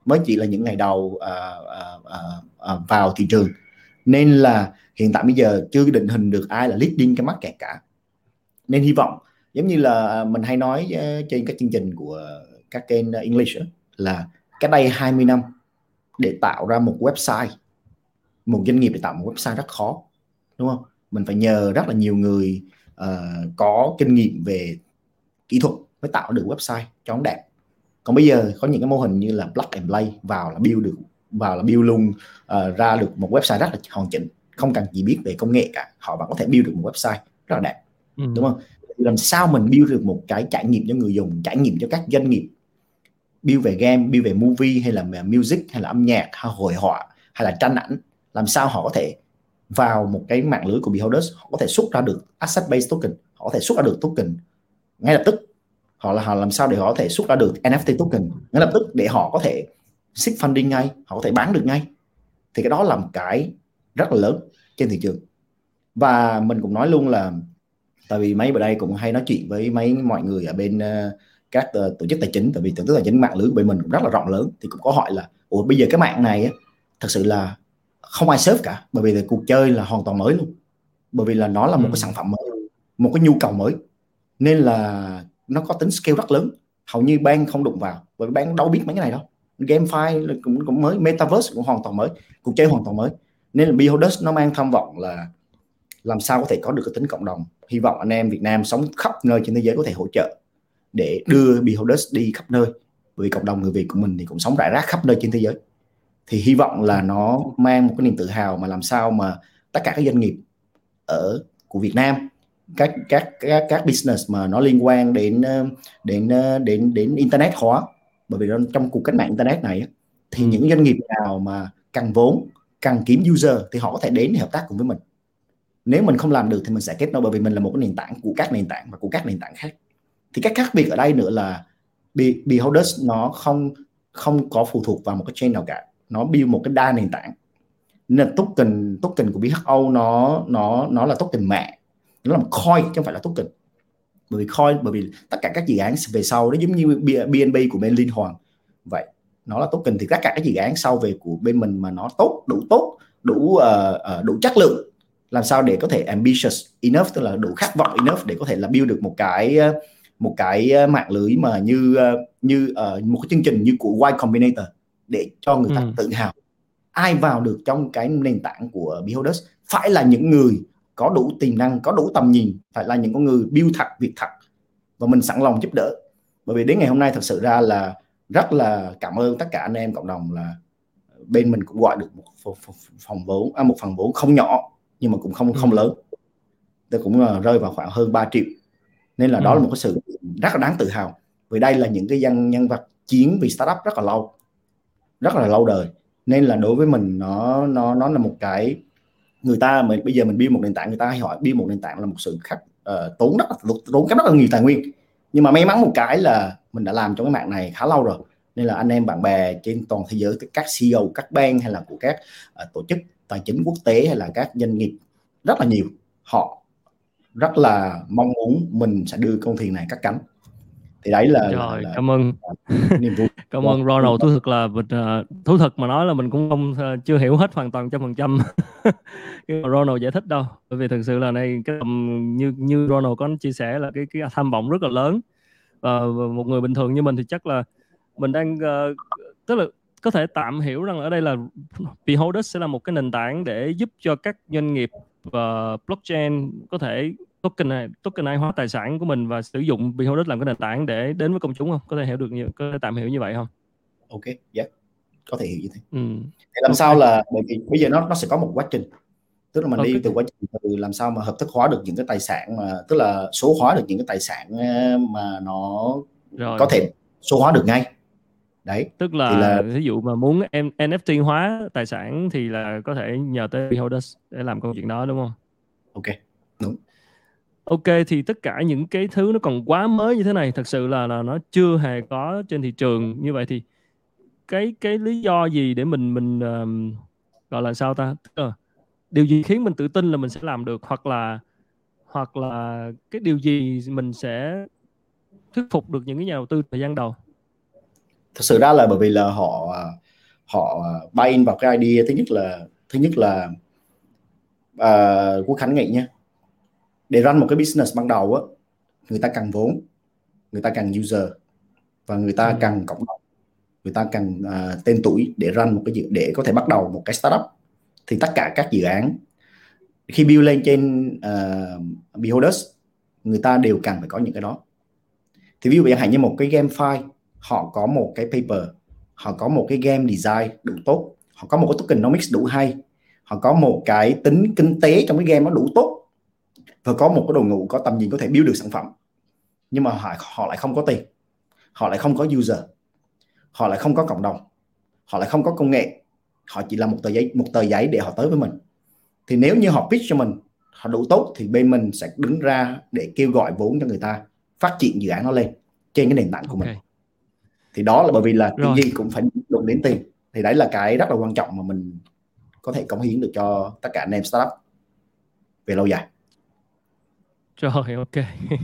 Mới chỉ là những ngày đầu à, à, à, à, vào thị trường. Nên là hiện tại bây giờ chưa định hình được ai là leading cái market cả. Nên hy vọng giống như là mình hay nói ờ, trên các chương trình của các kênh English là cách đây 20 năm để tạo ra một website một doanh nghiệp để tạo một website rất khó đúng không? Mình phải nhờ rất là nhiều người uh, có kinh nghiệm về kỹ thuật mới tạo được website cho nó đẹp còn bây giờ có những cái mô hình như là plug and play vào là build được vào là build luôn uh, ra được một website rất là hoàn chỉnh. Không cần gì biết về công nghệ cả họ vẫn có thể build được một website rất là đẹp ừ. đúng không? Làm sao mình build được một cái trải nghiệm cho người dùng trải nghiệm cho các doanh nghiệp? Build về game build về movie hay là music hay là âm nhạc hay hội họa hay là tranh ảnh? Làm sao họ có thể vào một cái mạng lưới của beholders họ có thể xuất ra được asset based token họ có thể xuất ra được token ngay lập tức. Họ là họ làm sao để họ có thể xuất ra được NFT token? Ngay lập tức để họ có thể seek funding ngay họ có thể bán được ngay. Thì cái đó là một cái rất là lớn trên thị trường. Và mình cũng nói luôn là tại vì mấy bữa đây cũng hay nói chuyện với mấy mọi người ở bên uh, các uh, tổ chức tài chính tại vì tổ chức tài chính mạng lưới của bên mình cũng rất là rộng lớn. Thì cũng có hỏi là ủa bây giờ cái mạng này á, thật sự là không ai serve cả bởi vì là cuộc chơi là hoàn toàn mới luôn. Bởi vì là nó là một ừ. cái sản phẩm mới một cái nhu cầu mới nên là nó có tính scale rất lớn. Hầu như ban không đụng vào. Bởi vì ban đâu biết mấy cái này đâu. GameFi cũng cũng mới, metaverse cũng hoàn toàn mới. Cuộc chơi hoàn toàn mới. Nên là Beholders nó mang tham vọng là làm sao có thể có được cái tính cộng đồng. Hy vọng anh em Việt Nam sống khắp nơi trên thế giới có thể hỗ trợ để đưa Beholders đi khắp nơi. Bởi vì cộng đồng người Việt của mình thì cũng sống rải rác khắp nơi trên thế giới. Thì hy vọng là nó mang một cái niềm tự hào mà làm sao mà tất cả các doanh nghiệp ở của Việt Nam các các các các business mà nó liên quan đến đến đến đến internet hóa. Bởi vì trong cuộc cách mạng internet này thì ừ. những doanh nghiệp nào mà cần vốn cần kiếm user thì họ có thể đến để hợp tác cùng với mình. Nếu mình không làm được thì mình sẽ kết nối bởi vì mình là một cái nền tảng của các nền tảng và của các nền tảng khác. Thì cách khác biệt ở đây nữa là Beholders nó không không có phụ thuộc vào một cái chain nào cả. Nó build một cái đa nền tảng. Nên là token token của BHO nó nó nó là token mẹ nó là một coin chứ không phải là token. Bởi vì coin bởi vì tất cả các dự án về sau nó giống như BNB của bên Linh Hoàng. Vậy nó là token thì tất cả các dự án sau về của bên mình mà nó tốt đủ tốt đủ uh, uh, đủ chất lượng làm sao để có thể ambitious enough tức là đủ khát vọng enough để có thể là build được một cái một cái mạng lưới mà như như uh, một cái chương trình như của Y Combinator để cho người ta ừ. tự hào. Ai vào được trong cái nền tảng của Beholders phải là những người có đủ tiềm năng có đủ tầm nhìn phải là những con người build thật việc thật. Và mình sẵn lòng giúp đỡ. Bởi vì đến ngày hôm nay thật sự ra là rất là cảm ơn tất cả anh em cộng đồng là bên mình cũng gọi được một phòng vốn à, một phần vốn không nhỏ nhưng mà cũng không không ừ. lớn. Tôi cũng uh, rơi vào khoảng hơn 3 triệu. Nên là ừ. đó là một cái sự rất là đáng tự hào. Vì đây là những cái dân nhân vật chiến vì startup rất là lâu. Rất là lâu đời. Nên là đối với mình nó nó nó là một cái người ta mình bây giờ mình build một nền tảng người ta hay hỏi build một nền tảng là một sự khắc uh, ờ, tốn rất là tốn rất là nhiều tài nguyên. Nhưng mà may mắn một cái là mình đã làm trong cái mạng này khá lâu rồi. Nên là anh em bạn bè trên toàn thế giới các CEO các bang hay là của các uh, tổ chức tài chính quốc tế hay là các doanh nghiệp rất là nhiều. Họ rất là mong muốn mình sẽ đưa con thuyền này cắt cánh thì đấy là, Rồi, là, cảm ơn. niềm vui. [laughs] Cảm ơn Ronald. Thú thực là mình uh, thú thực mà nói là mình cũng không uh, chưa hiểu hết hoàn toàn trăm phần trăm. [laughs] Ronald giải thích đâu. Bởi vì thực sự là này cái như như Ronald có chia sẻ là cái cái tham vọng rất là lớn. Và một người bình thường như mình thì chắc là mình đang uh, tức là có thể tạm hiểu rằng ở đây là Beholders sẽ là một cái nền tảng để giúp cho các doanh nghiệp và blockchain có thể token này tokenized hóa tài sản của mình và sử dụng Beholders làm cái nền tảng để đến với công chúng không? Có thể hiểu được như có thể tạm hiểu như vậy không? Ok, yeah. Dạ. có thể hiểu như thế. Ừ. Thì làm okay. sao là bởi vì bây giờ nó nó sẽ có một quá trình tức là mình okay. đi từ quá trình từ làm sao mà hợp thức hóa được những cái tài sản mà tức là số hóa được những cái tài sản ờ, mà nó Rồi. có thể số hóa được ngay đấy tức là, là ví dụ mà muốn em NFT hóa tài sản thì là có thể nhờ tới Beholders để làm công chuyện đó đúng không? Ok đúng ok thì tất cả những cái thứ nó còn quá mới như thế này thật sự là là nó chưa hề có trên thị trường. Như vậy thì cái cái lý do gì để mình mình um, gọi là sao ta? À, điều gì khiến mình tự tin là mình sẽ làm được hoặc là hoặc là cái điều gì mình sẽ thuyết phục được những cái nhà đầu tư thời gian đầu? Thật sự ra là bởi vì là họ họ buy in vào cái idea thứ nhất là thứ nhất là uh, quốc khánh nghị nhé để run một cái business ban đầu á người ta cần vốn người ta cần user và người ta ừ. cần cộng đồng người ta cần uh, tên tuổi để run một cái dự để có thể bắt đầu một cái startup thì tất cả các dự án khi build lên trên uh, Beholders người ta đều cần phải có những cái đó thì ví dụ chẳng hạn như một cái game file họ có một cái paper họ có một cái game design đủ tốt họ có một cái tokenomics đủ hay họ có một cái tính kinh tế trong cái game nó đủ tốt và có một cái đội ngũ có tầm nhìn có thể build được sản phẩm. Nhưng mà họ, họ lại không có tiền. Họ lại không có user. Họ lại không có cộng đồng. Họ lại không có công nghệ. Họ chỉ là một tờ giấy một tờ giấy để họ tới với mình. Thì nếu như họ pitch cho mình họ đủ tốt thì bên mình sẽ đứng ra để kêu gọi vốn cho người ta phát triển dự án nó lên trên cái nền tảng của okay. mình thì đó là bởi vì là cái gì cũng phải đụng đến tiền. Thì đấy là cái rất là quan trọng mà mình có thể cống hiến được cho tất cả anh em startup về lâu dài rồi ok. [laughs]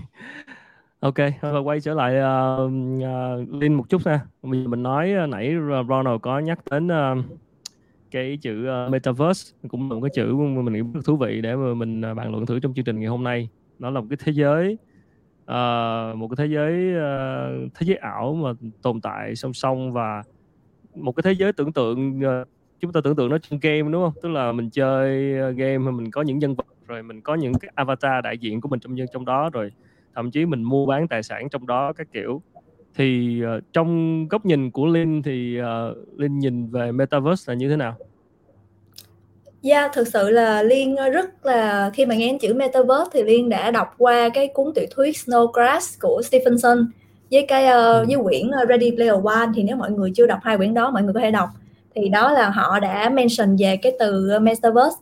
Ok và quay trở lại ờ, ờ, uh, uh, Linh một chút nha Mình mình nói uh, nãy Ronald có nhắc đến uh, cái chữ uh, metaverse cũng là một cái chữ mình nghĩ rất thú vị để mà mình uh, bàn luận thử trong chương trình ngày hôm nay. Nó là một cái thế giới uh, một cái thế giới uh, thế giới ảo mà tồn tại song song và một cái thế giới tưởng tượng uh, chúng ta tưởng tượng nó trên game đúng không? Tức là mình chơi game mình có những nhân vật rồi mình có những cái avatar đại diện của mình trong trong đó rồi thậm chí mình mua bán tài sản trong đó các kiểu. Thì uh, trong góc nhìn của Linh thì uh, Linh nhìn về metaverse là như thế nào? Yeah, dạ, thực sự là Liên rất là khi mà nghe đến chữ metaverse thì Liên đã đọc qua cái cuốn tiểu thuyết Snowgrass của Stephenson với cái uh, với quyển Ready Player One. Thì nếu mọi người chưa đọc hai quyển đó mọi người có thể đọc. Thì đó là họ đã mention về cái từ metaverse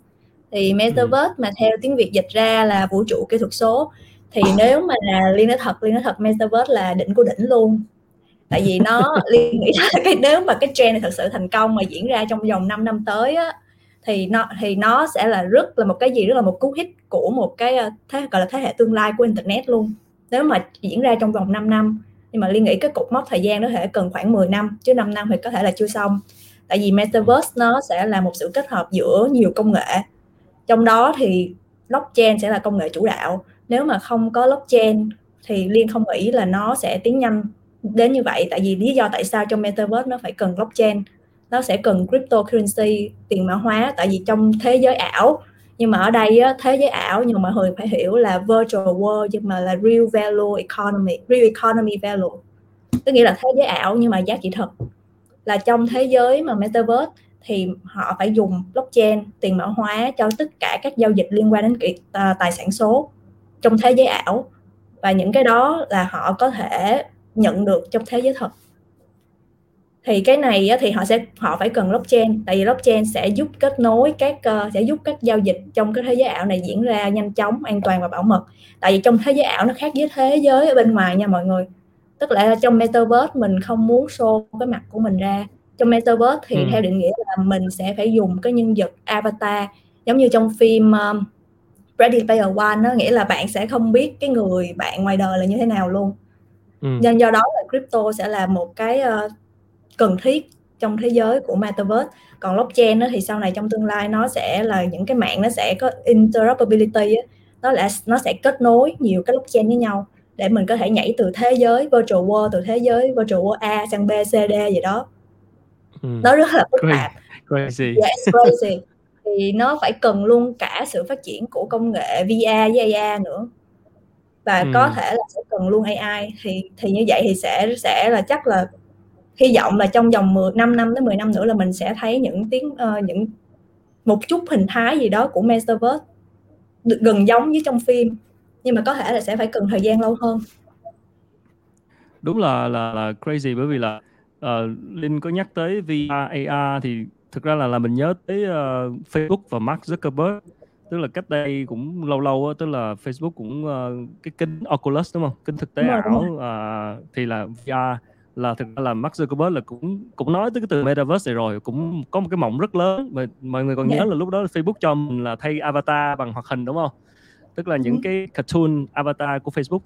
thì metaverse mà theo tiếng Việt dịch ra là vũ trụ kỹ thuật số. Thì nếu mà liên nói thật liên nói thật metaverse là đỉnh của đỉnh luôn. Tại vì nó [laughs] liên nghĩ là cái nếu mà cái trend này thật sự thành công mà diễn ra trong vòng 5 năm tới á thì nó thì nó sẽ là rất là một cái gì rất là một cú hit của một cái ờ, thế gọi là thế hệ tương lai của internet luôn. Nếu mà diễn ra trong vòng 5 năm nhưng mà liên nghĩ cái cột mốc thời gian nó thể cần khoảng 10 năm chứ 5 năm thì có thể là chưa xong. Tại vì metaverse nó sẽ là một sự kết hợp giữa nhiều công nghệ trong đó thì blockchain sẽ là công nghệ chủ đạo. Nếu mà không có blockchain thì liên không nghĩ là nó sẽ tiến nhanh đến như vậy. Tại vì lý do tại sao trong metaverse nó phải cần blockchain? Nó sẽ cần cryptocurrency tiền mã hóa. Tại vì trong thế giới ảo nhưng mà ở đây á, thế giới ảo nhưng mà mọi người phải hiểu là virtual world nhưng mà là real value economy real economy value. Tức nghĩa là thế giới ảo nhưng mà giá trị thật. Là trong thế giới mà metaverse thì họ phải dùng blockchain tiền mã hóa cho tất cả các giao dịch liên quan đến kỹ, à, tài sản số trong thế giới ảo. Và những cái đó là họ có thể nhận được trong thế giới thật. Thì cái này thì họ sẽ họ phải cần blockchain tại vì blockchain sẽ giúp kết nối các ờ, sẽ giúp các giao dịch trong cái thế giới ảo này diễn ra nhanh chóng an toàn và bảo mật. Tại vì trong thế giới ảo nó khác với thế giới ở bên ngoài nha mọi người. Tức là trong metaverse mình không muốn show cái mặt của mình ra trong metaverse thì ừ. theo định nghĩa là mình sẽ phải dùng cái nhân vật avatar giống như trong phim um, Ready Player One nó nghĩa là bạn sẽ không biết cái người bạn ngoài đời là như thế nào luôn ừ. nên do đó là crypto sẽ là một cái uh, cần thiết trong thế giới của metaverse còn blockchain đó thì sau này trong tương lai nó sẽ là những cái mạng nó sẽ có interoperability á nó là nó sẽ kết nối nhiều cái blockchain với nhau để mình có thể nhảy từ thế giới virtual world từ thế giới virtual world A sang B C D gì đó ừ. nó rất là phức tạp. crazy. Yeah, crazy. Thì nó phải cần luôn cả sự phát triển của công nghệ VR với AR nữa. Và ừ. có thể là sẽ cần luôn AI thì thì như vậy thì sẽ sẽ là chắc là hy vọng là trong vòng 10 5 năm đến 10 năm nữa là mình sẽ thấy những tiếng uh, những một chút hình thái gì đó của metaverse được gần giống với trong phim. Nhưng mà có thể là sẽ phải cần thời gian lâu hơn. Đúng là là là crazy bởi vì là uh, linh có nhắc tới VR AR thì thực ra là là mình nhớ tới uh, Facebook và Mark Zuckerberg. Tức là cách đây cũng lâu lâu á tức là Facebook cũng uh, cái kính Oculus đúng không? Kính thực tế đúng ảo đúng uh, thì là VR là thực ra là Mark Zuckerberg là cũng cũng nói tới cái từ metaverse này rồi cũng có một cái mộng rất lớn. Mà mọi người còn nhớ yeah. là lúc đó Facebook cho mình là thay avatar bằng hoạt hình đúng không? Tức là những ừ. cái cartoon avatar của Facebook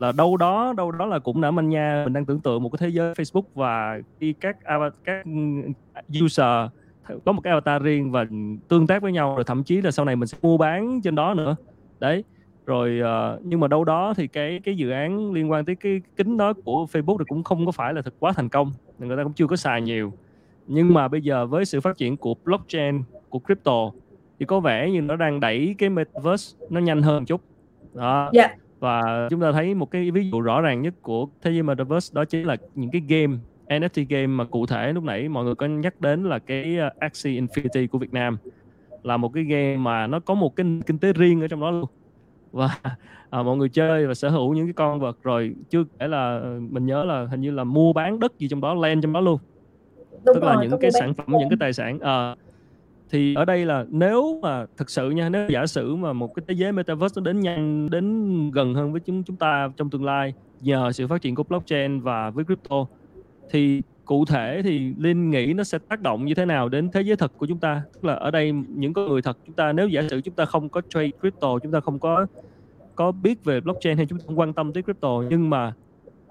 là đâu đó đâu đó là cũng đã manh nha. Mình đang tưởng tượng một cái thế giới Facebook và khi các các user có một cái avatar riêng và tương tác với nhau rồi thậm chí là sau này mình sẽ mua bán trên đó nữa. Đấy rồi uh, nhưng mà đâu đó thì cái cái dự án liên quan tới cái kính đó của Facebook thì cũng không có phải là thật quá thành công người ta cũng chưa có xài nhiều. Nhưng mà bây giờ với sự phát triển của blockchain của crypto thì có vẻ như nó đang đẩy cái metaverse nó nhanh hơn một chút. Đó. Yeah. Và chúng ta thấy một cái ví dụ rõ ràng nhất của thế giới metaverse đó chính là những cái game NFT game mà cụ thể lúc nãy mọi người có nhắc đến là cái uh, Axie Infinity của Việt Nam. Là một cái game mà nó có một cái kinh tế riêng ở trong đó luôn. Và à, mọi người chơi và sở hữu những cái con vật rồi chưa kể là ờ, mình nhớ là hình như là mua bán đất gì trong đó land trong đó luôn. Đúng tức rồi, là những cái sản phẩm những cái tài sản à, thì ở đây là nếu mà thực sự nha, nếu giả sử mà một cái thế giới metaverse nó đến nhanh, đến gần hơn với chúng chúng ta trong tương lai nhờ sự phát triển của blockchain và với crypto, thì cụ thể thì linh nghĩ nó sẽ tác động như thế nào đến thế giới thật của chúng ta tức là ở đây những con người thật chúng ta, nếu giả sử chúng ta không có trade crypto, chúng ta không có có biết về blockchain hay chúng ta không quan tâm tới crypto, nhưng mà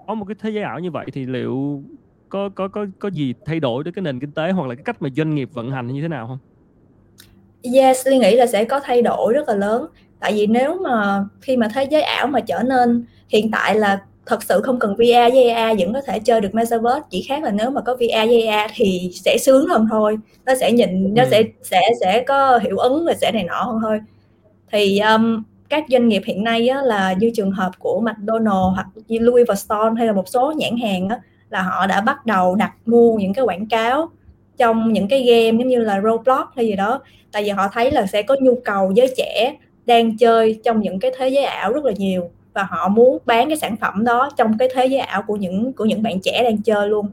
có một cái thế giới ảo như vậy thì liệu có có có có gì thay đổi đến cái nền kinh tế hoặc là cái cách mà doanh nghiệp vận hành như thế nào không? Yes, Liên nghĩ là sẽ có thay đổi rất là lớn. Tại vì nếu mà khi mà thế giới ảo mà trở nên hiện tại là thật sự không cần VR với AR vẫn có thể chơi được Metaverse chỉ khác là nếu mà có VR với AR thì sẽ sướng hơn thôi nó sẽ nhìn nó ừ. sẽ sẽ sẽ có hiệu ứng và sẽ này nọ hơn thôi thì um, các doanh nghiệp hiện nay á, là như trường hợp của McDonald hoặc Louis Vuitton hay là một số nhãn hàng á, là họ đã bắt đầu đặt mua những cái quảng cáo trong những cái game giống như là Roblox hay gì đó tại vì họ thấy là sẽ có nhu cầu giới trẻ đang chơi trong những cái thế giới ảo rất là nhiều và họ muốn bán cái sản phẩm đó trong cái thế giới ảo của những của những bạn trẻ đang chơi luôn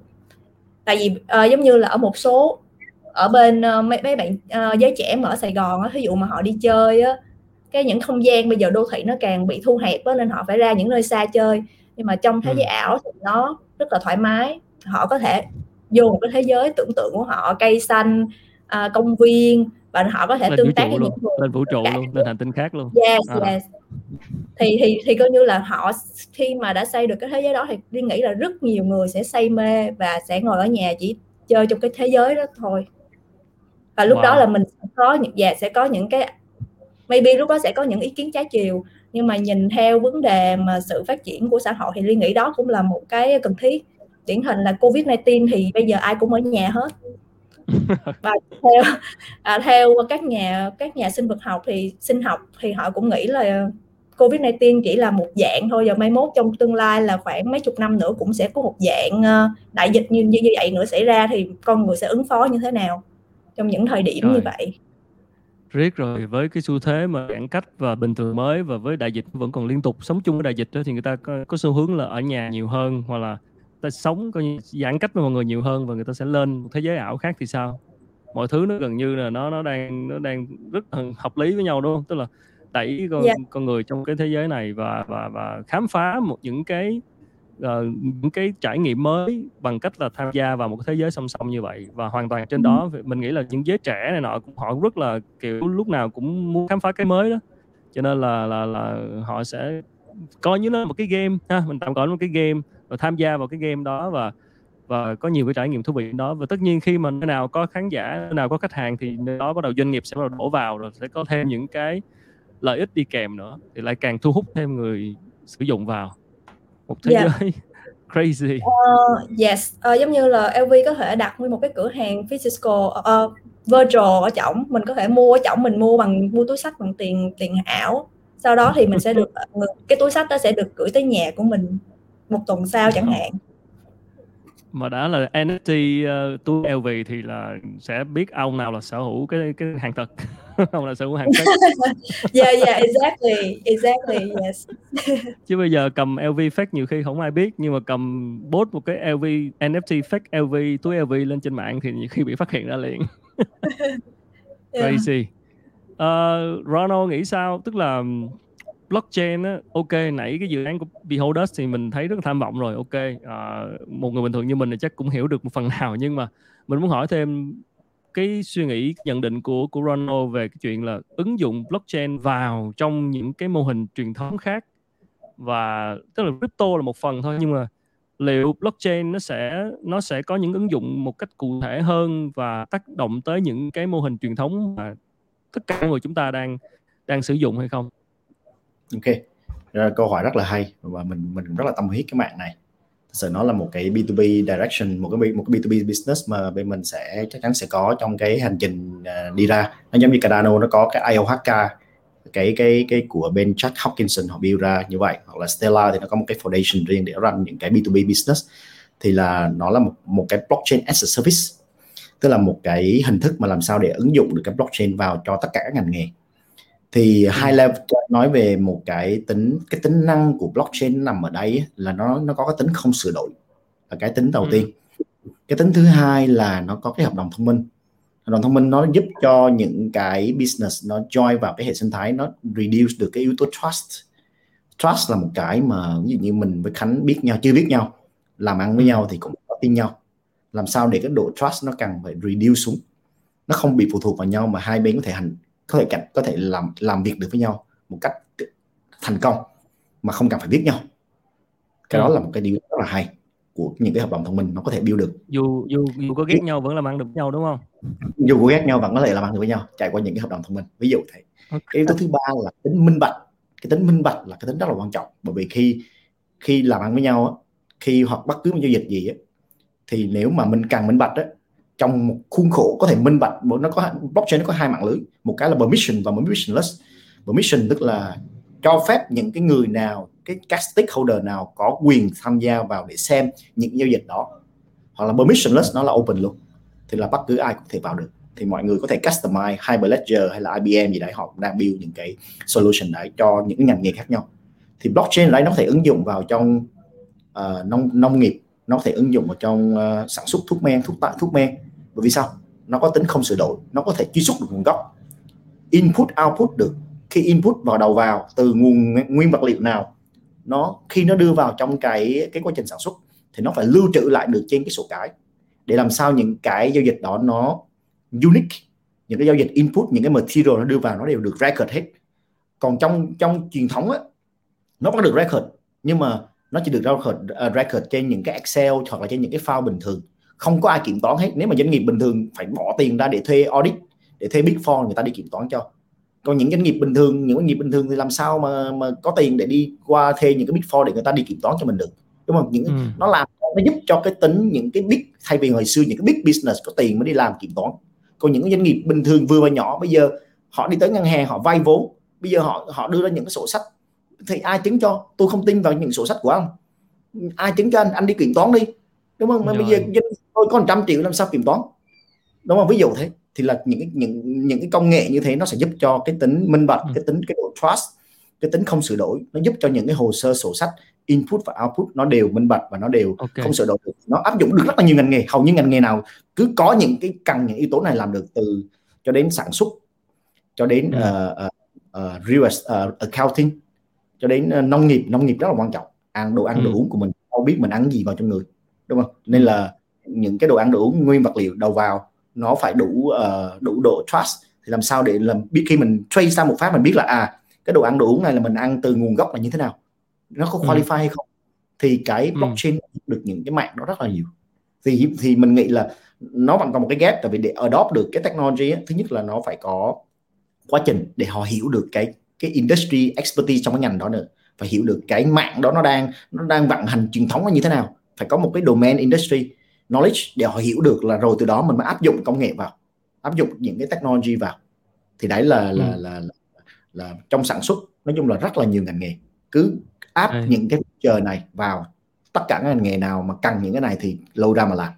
tại vì uh, giống như là ở một số ở bên uh, mấy mấy bạn uh, giới trẻ mà ở Sài Gòn á ví dụ mà họ đi chơi á cái những không gian bây giờ đô thị nó càng bị thu hẹp á nên họ phải ra những nơi xa chơi nhưng mà trong thế giới ừ. ảo thì nó rất là thoải mái họ có thể vô một cái thế giới tưởng tượng của họ cây xanh à, công viên và họ có thể lên tương tác với những người lên vũ trụ luôn lên hành tinh khác luôn. Yes à. yes. Thì thì thì coi như là họ khi mà đã xây được cái thế giới đó thì đi nghĩ là rất nhiều người sẽ say mê và sẽ ngồi ở nhà chỉ chơi trong cái thế giới đó thôi. Và lúc wow. đó là mình có những dạ sẽ có những cái maybe lúc đó sẽ có những ý kiến trái chiều nhưng mà nhìn theo vấn đề mà sự phát triển của xã hội thì liên nghĩ đó cũng là một cái cần thiết điển hình là covid 19 thì bây giờ ai cũng ở nhà hết [laughs] và theo à, theo các nhà các nhà sinh vật học thì sinh học thì họ cũng nghĩ là covid 19 chỉ là một dạng thôi và mai mốt trong tương lai là khoảng mấy chục năm nữa cũng sẽ có một dạng ờ, đại dịch như như vậy nữa xảy ra thì con người sẽ ứng phó như thế nào trong những thời điểm Rồi. như vậy riết rồi với cái xu thế mà giãn cách và bình thường mới và với đại dịch vẫn còn liên tục sống chung với đại dịch đó, thì người ta có, có xu hướng là ở nhà nhiều hơn hoặc là ta sống coi như giãn cách với mọi người nhiều hơn và người ta sẽ lên một thế giới ảo khác thì sao? Mọi thứ nó gần như là nó nó đang nó đang rất hợp lý với nhau đúng không? Tức là đẩy con yeah. Dạ. con người trong cái thế giới này và và và khám phá một những cái uh, những cái trải nghiệm mới bằng cách là tham gia vào một cái thế giới song song như vậy. Và hoàn toàn trên đó mình nghĩ là những giới trẻ này nọ cũng họ rất là kiểu lúc nào cũng muốn khám phá cái mới đó. Cho nên là là là họ sẽ coi như nó một cái game ha mình tạm gọi nó một cái game và tham gia vào cái game đó và và có nhiều cái trải nghiệm thú vị đó. Và tất nhiên khi mà nơi nào có khán giả nơi nào có khách hàng thì nơi đó bắt đầu doanh nghiệp sẽ bắt đầu đổ vào rồi sẽ có thêm những cái lợi ích đi kèm nữa thì lại càng thu hút thêm người sử dụng vào. Một thế yeah. Dạ. giới [laughs] crazy. Uh, yes. Uh, giống như là LV có thể đặt nguyên một cái cửa hàng physical uh, virtual ở trọng mình có thể mua ở trọng mình mua bằng mua túi sách bằng tiền tiền ảo. Sau đó thì mình sẽ [laughs] được cái túi sách đó sẽ được gửi tới nhà của mình một tuần sau chẳng hạn. Mà đã là NFT uh, túi LV thì là sẽ biết ông nào là sở hữu cái cái hàng thật. [laughs] Ông là sở hữu hàng thật [laughs] yeah yeah exactly exactly yes. [laughs] Chứ bây giờ cầm LV fake nhiều khi không ai biết nhưng mà cầm bốt một cái LV NFT fake LV túi LV lên trên mạng thì nhiều khi bị phát hiện ra liền. Crazy. Uh, Ronald nghĩ sao? Tức là blockchain á ok nãy cái dự án của Beholders thì mình thấy rất là tham vọng rồi ok. À, một người bình thường như mình thì chắc cũng hiểu được một phần nào nhưng mà mình muốn hỏi thêm cái suy nghĩ nhận định của của Ronald về cái chuyện là ứng dụng blockchain vào trong những cái mô hình truyền thống khác. Và tức là crypto là một phần thôi nhưng mà liệu blockchain nó sẽ nó sẽ có những ứng dụng một cách cụ thể hơn và tác động tới những cái mô hình truyền thống mà tất cả mọi người chúng ta đang đang sử dụng hay không? Ok. Câu hỏi rất là hay và mình mình rất là tâm huyết cái mạng này. Thật sự nó là một cái B2B direction, một cái một cái B2B business mà bên mình sẽ, chắc chắn sẽ có trong cái hành trình à, đi ra. Nó giống như Cardano, nó có cái IOHK cái cái cái của bên Jack Hawkinson họ build ra như vậy. Hoặc là Stellar thì nó có một cái foundation riêng để run những cái B2B business. Thì là nó là một một cái blockchain as a service. Tức là một cái hình thức mà làm sao để ứng dụng được cái blockchain vào cho tất cả các ngành nghề thì ừ. high level nói về một cái tính cái tính năng của blockchain nằm ở đây là nó nó có cái tính không sửa đổi là cái tính đầu ừ. tiên cái tính thứ hai là nó có cái hợp đồng thông minh hợp đồng thông minh nó giúp cho những cái business nó join vào cái hệ sinh thái nó reduce được cái yếu tố trust trust là một cái mà ví dụ như mình với Khánh biết nhau chưa biết nhau làm ăn với ừ. nhau thì cũng có tin nhau làm sao để cái độ trust nó càng phải reduce xuống nó không bị phụ thuộc vào nhau mà hai bên có thể hành có thể cạnh có thể làm làm việc được với nhau một cách thành công mà không cần phải biết nhau. Cái ừ. đó là một cái điều rất là hay của những cái hợp đồng thông minh nó có thể build được. Dù dù dù có ghét nhau vẫn làm ăn được với nhau đúng không? Dù có ghét nhau vẫn có thể làm ăn được với nhau chạy qua những cái hợp đồng thông minh. Ví dụ thế. Okay. cái yếu tố thứ ba là tính minh bạch. Cái tính minh bạch là cái tính rất là quan trọng. Bởi vì khi khi làm ăn với nhau khi hoặc bất cứ một giao dịch gì thì nếu mà mình càng minh bạch trong một khuôn khổ có thể minh bạch nó có blockchain nó có hai mạng lưới. Một cái là permission và permissionless permission tức là cho phép những cái người nào cái các stakeholder nào có quyền tham gia vào để xem những giao dịch đó. Hoặc là permissionless nó là open luôn. Thì là bất cứ ai cũng thể vào được. Thì mọi người có thể customize Hyperledger hay là IBM gì đấy họ đang build những cái solution đấy cho những ngành nghề khác nhau. Thì blockchain đấy nó có thể ứng dụng vào trong uh, nông nông nghiệp nó có thể ứng dụng vào trong uh, sản xuất thuốc men thuốc tại thuốc men bởi vì sao? Nó có tính không sửa đổi. Nó có thể truy xuất được nguồn gốc. Input output được. Khi input vào đầu vào từ nguồn nguyên vật liệu nào nó khi nó đưa vào trong cái cái quá trình sản xuất thì nó phải lưu trữ lại được trên cái sổ cái. Để làm sao những cái giao dịch đó nó unique. Những cái giao dịch input những cái material nó đưa vào nó đều được record hết. Còn trong trong truyền thống á nó có được record nhưng mà nó chỉ được record, uh, record trên những cái Excel hoặc là trên những cái file bình thường không có ai kiểm toán hết. Nếu mà doanh nghiệp bình thường phải bỏ tiền ra để thuê audit để thuê big four người ta đi kiểm toán cho. Còn những doanh nghiệp bình thường những doanh nghiệp bình thường thì làm sao mà mà có tiền để đi qua thuê những cái big four để người ta đi kiểm toán cho mình được? Đúng không? Những ừ. nó làm nó giúp cho cái tính những cái big thay vì hồi xưa những cái big business có tiền mới đi làm kiểm toán. Còn những doanh nghiệp bình thường vừa và nhỏ bây giờ họ đi tới ngân hàng họ vay vốn. Bây giờ họ họ đưa ra những cái sổ sách thì ai chứng cho? Tôi không tin vào những sổ sách của anh ai chứng cho anh? Anh đi kiểm toán đi đúng không mà bây giờ tôi có 100 triệu làm sao kiểm toán đúng không ví dụ thế thì là những cái những những cái công nghệ như thế nó sẽ giúp cho cái tính minh bạch ừ. cái tính cái độ trust cái tính không sửa đổi nó giúp cho những cái hồ sơ sổ sách input và output nó đều minh bạch và nó đều okay. không sửa đổi được nó áp dụng được rất là nhiều ngành nghề hầu như ngành nghề nào cứ có những cái cần những yếu tố này làm được từ cho đến sản xuất cho đến ừ. uh, uh, real uh, accounting cho đến uh, nông nghiệp nông nghiệp rất là quan trọng ăn đồ ăn ừ. đồ uống của mình không biết mình ăn gì vào trong người đúng không nên là những cái đồ ăn đồ uống nguyên vật liệu đầu vào nó phải đủ uh, đủ độ trust thì làm sao để làm biết khi mình trace ra một phát mình biết là à cái đồ ăn đồ uống này là mình ăn từ nguồn gốc là như thế nào nó có ừ. qualify ừ. hay không thì cái ừ. blockchain ừ. được những cái mạng đó rất là nhiều thì thì mình nghĩ là nó vẫn còn một cái gap tại vì để adopt được cái technology ấy, thứ nhất là nó phải có quá trình để họ hiểu được cái cái industry expertise trong cái ngành đó nữa phải hiểu được cái mạng đó nó đang nó đang vận hành truyền thống nó như thế nào phải có một cái domain industry knowledge để họ hiểu được là rồi từ đó mình mới áp dụng công nghệ vào áp dụng những cái technology vào. Thì đấy là ừ. là, là là là trong sản xuất nói chung là rất là nhiều ngành nghề. Cứ áp Đây. những cái chờ này vào tất cả các ngành nghề nào mà cần những cái này thì lâu ra mà làm.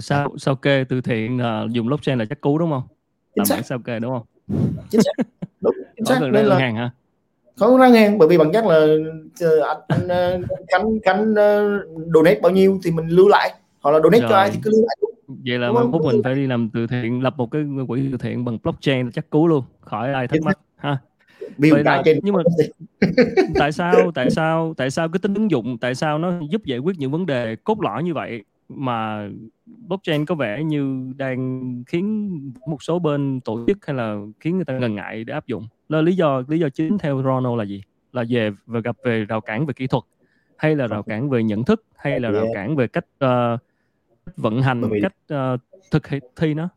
Sao sao kê từ thiện uh, dùng blockchain là chắc cú đúng không? Chính xác. sao kê đúng không? Chính xác. Đúng chính xác. nên là hàng hả không ra ngàn bởi vì bằng chắc là ờ, anh, anh ờ, khánh khánh uh, donate bao nhiêu thì mình lưu lại. Hoặc là donate Rồi. cho ai thì cứ lưu lại vậy là mình phút mình phải đi làm từ thiện lập một cái quỹ từ thiện bằng blockchain chắc cú luôn khỏi ai thắc mắc ha. Vậy là, nhưng mà [laughs] tại sao tại sao tại sao cái tính ứng dụng tại sao nó giúp giải quyết những vấn đề cốt lõi như vậy mà blockchain có vẻ như đang khiến một số bên tổ chức hay là khiến người ta ngần ngại để áp dụng là lý do lý do chính theo Ronald là gì? Là về và gặp về rào cản về kỹ thuật hay là rào cản về nhận thức hay là rào cản về cách uh, vận hành vì... cách uh, thực hiện thi nó?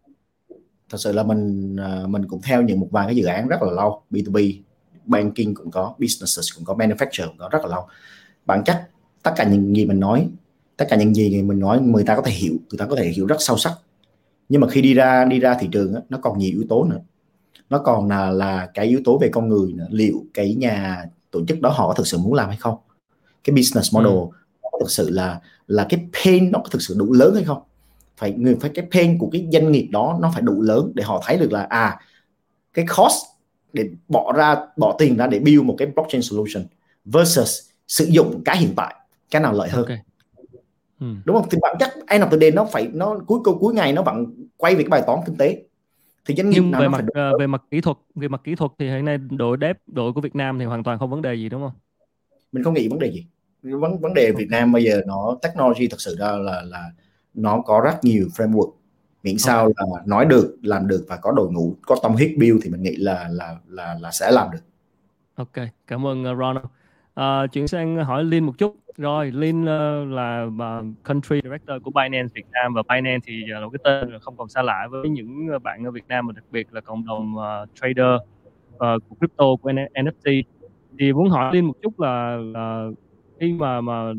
Thật sự là mình uh, mình cũng theo những một vài cái dự án rất là lâu. B2B banking cũng có businesses cũng có manufacturer cũng có rất là lâu. Bản chất tất cả những gì mình nói tất cả những gì mình nói người ta có thể hiểu người ta có thể hiểu rất sâu sắc. Nhưng mà khi đi ra đi ra thị trường nó còn nhiều yếu tố nữa nó còn là là cái yếu tố về con người nữa. liệu cái nhà tổ chức đó họ có thực sự muốn làm hay không cái business model ừ. có thực sự là là cái pain nó có thực sự đủ lớn hay không phải người phải cái pain của cái doanh nghiệp đó nó phải đủ lớn để họ thấy được là à cái cost để bỏ ra bỏ tiền ra để build một cái blockchain solution versus sử dụng cái hiện tại cái nào lợi hơn okay. ừ. đúng không thì bản chất end of the day nó phải nó cuối câu cuối ngày nó vẫn quay về cái bài toán kinh tế thì doanh nghiệp nhưng về mặt phải... uh, về mặt kỹ thuật về mặt kỹ thuật thì hiện nay đội dev đội của Việt Nam thì hoàn toàn không vấn đề gì đúng không? Mình không nghĩ vấn đề gì. Vấn vấn đề Việt Nam bây giờ nó technology thật sự ra là là nó có rất nhiều framework. Miễn sao okay. là nói được làm được và có đội ngũ có tâm huyết build thì mình nghĩ là là là là sẽ làm được. Ok cảm ơn uh, Ronald. Uh, chuyển sang hỏi Linh một chút rồi Linh uh, ờ, là uh, country director của Binance Việt Nam và Binance thì uh, là một cái tên không còn xa lạ với những ờ, bạn ở Việt Nam mà đặc biệt là cộng đồng uh, trader uh, của crypto của NFT thì muốn hỏi Linh một chút là là khi mà mà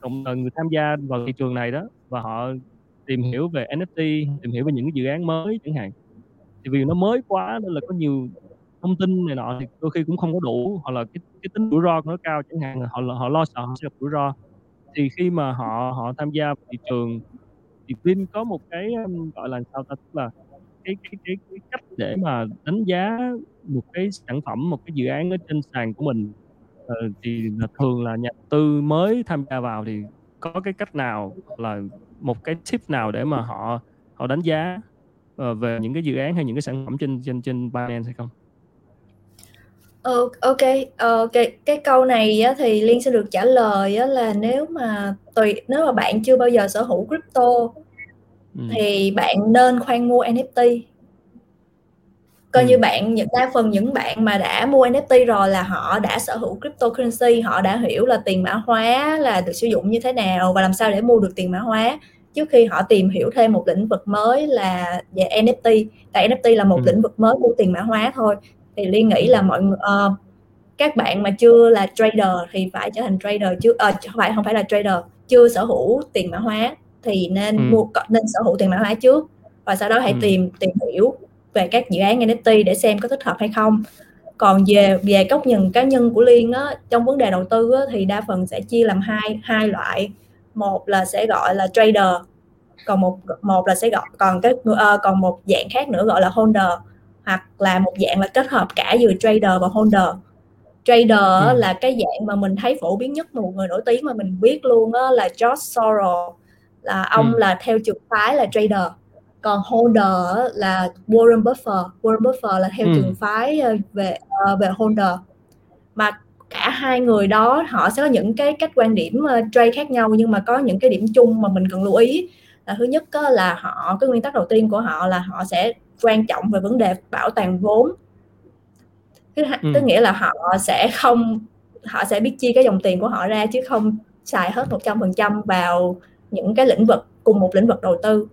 cộng đồng người tham gia vào thị trường này đó và họ tìm hiểu về NFT tìm hiểu về những cái dự án mới chẳng hạn thì vì nó mới quá nên là có nhiều thông tin này nọ thì đôi khi cũng không có đủ hoặc là cái cái tính rủi ro của nó cao chẳng hạn họ họ lo sợ họ sẽ gặp rủi ro. Thì khi mà họ họ tham gia vào thị trường thì Vin có một cái gọi là sao ta? Tức là cái cái cái cái cách để mà đánh giá một cái sản phẩm một cái dự án ở trên sàn của mình. Ờ, thì là thường là nhà tư mới tham gia vào thì có cái cách nào là một cái tip nào để mà họ họ đánh giá uh, về những cái dự án hay những cái sản phẩm trên trên trên Binance hay không? Ờ, ok, ờ, cái cái câu này á, thì Liên sẽ được trả lời á, là nếu mà tùy nếu mà bạn chưa bao giờ sở hữu crypto ừ. thì bạn nên khoan mua NFT coi ừ. như bạn những đa phần những bạn mà đã mua NFT rồi là họ đã sở hữu cryptocurrency họ đã hiểu là tiền mã hóa là được sử dụng như thế nào và làm sao để mua được tiền mã hóa trước khi họ tìm hiểu thêm một lĩnh vực mới là về NFT tại NFT là một ừ. lĩnh vực mới của tiền mã hóa thôi thì liên nghĩ là mọi người uh, các bạn mà chưa là trader thì phải trở thành trader chưa uh, không phải không phải là trader chưa sở hữu tiền mã hóa thì nên ừ. mua nên sở hữu tiền mã hóa trước và sau đó hãy ừ. tìm tìm hiểu về các dự án NFT để xem có thích hợp hay không còn về về góc nhìn cá nhân của liên á trong vấn đề đầu tư á, thì đa phần sẽ chia làm hai hai loại một là sẽ gọi là trader còn một một là sẽ gọi còn cái uh, còn một dạng khác nữa gọi là holder hoặc là một dạng là kết hợp cả vừa trader và holder trader ừ. là cái dạng mà mình thấy phổ biến nhất một người nổi tiếng mà mình biết luôn á là George Soros là ông ừ. là theo trường phái là trader còn holder là Warren Buffett Warren Buffett là theo ừ. trường phái ờ, về uh, về holder mà cả hai người đó họ sẽ có những cái cách quan điểm uh, trade khác nhau nhưng mà có những cái điểm chung mà mình cần lưu ý là thứ nhất là họ cái nguyên tắc đầu tiên của họ là họ sẽ quan trọng về vấn đề bảo toàn vốn thứ ừ. tức nghĩa là họ sẽ không họ sẽ biết chia cái dòng tiền của họ ra chứ không xài hết một trăm phần trăm vào những cái lĩnh vực cùng một lĩnh vực đầu tư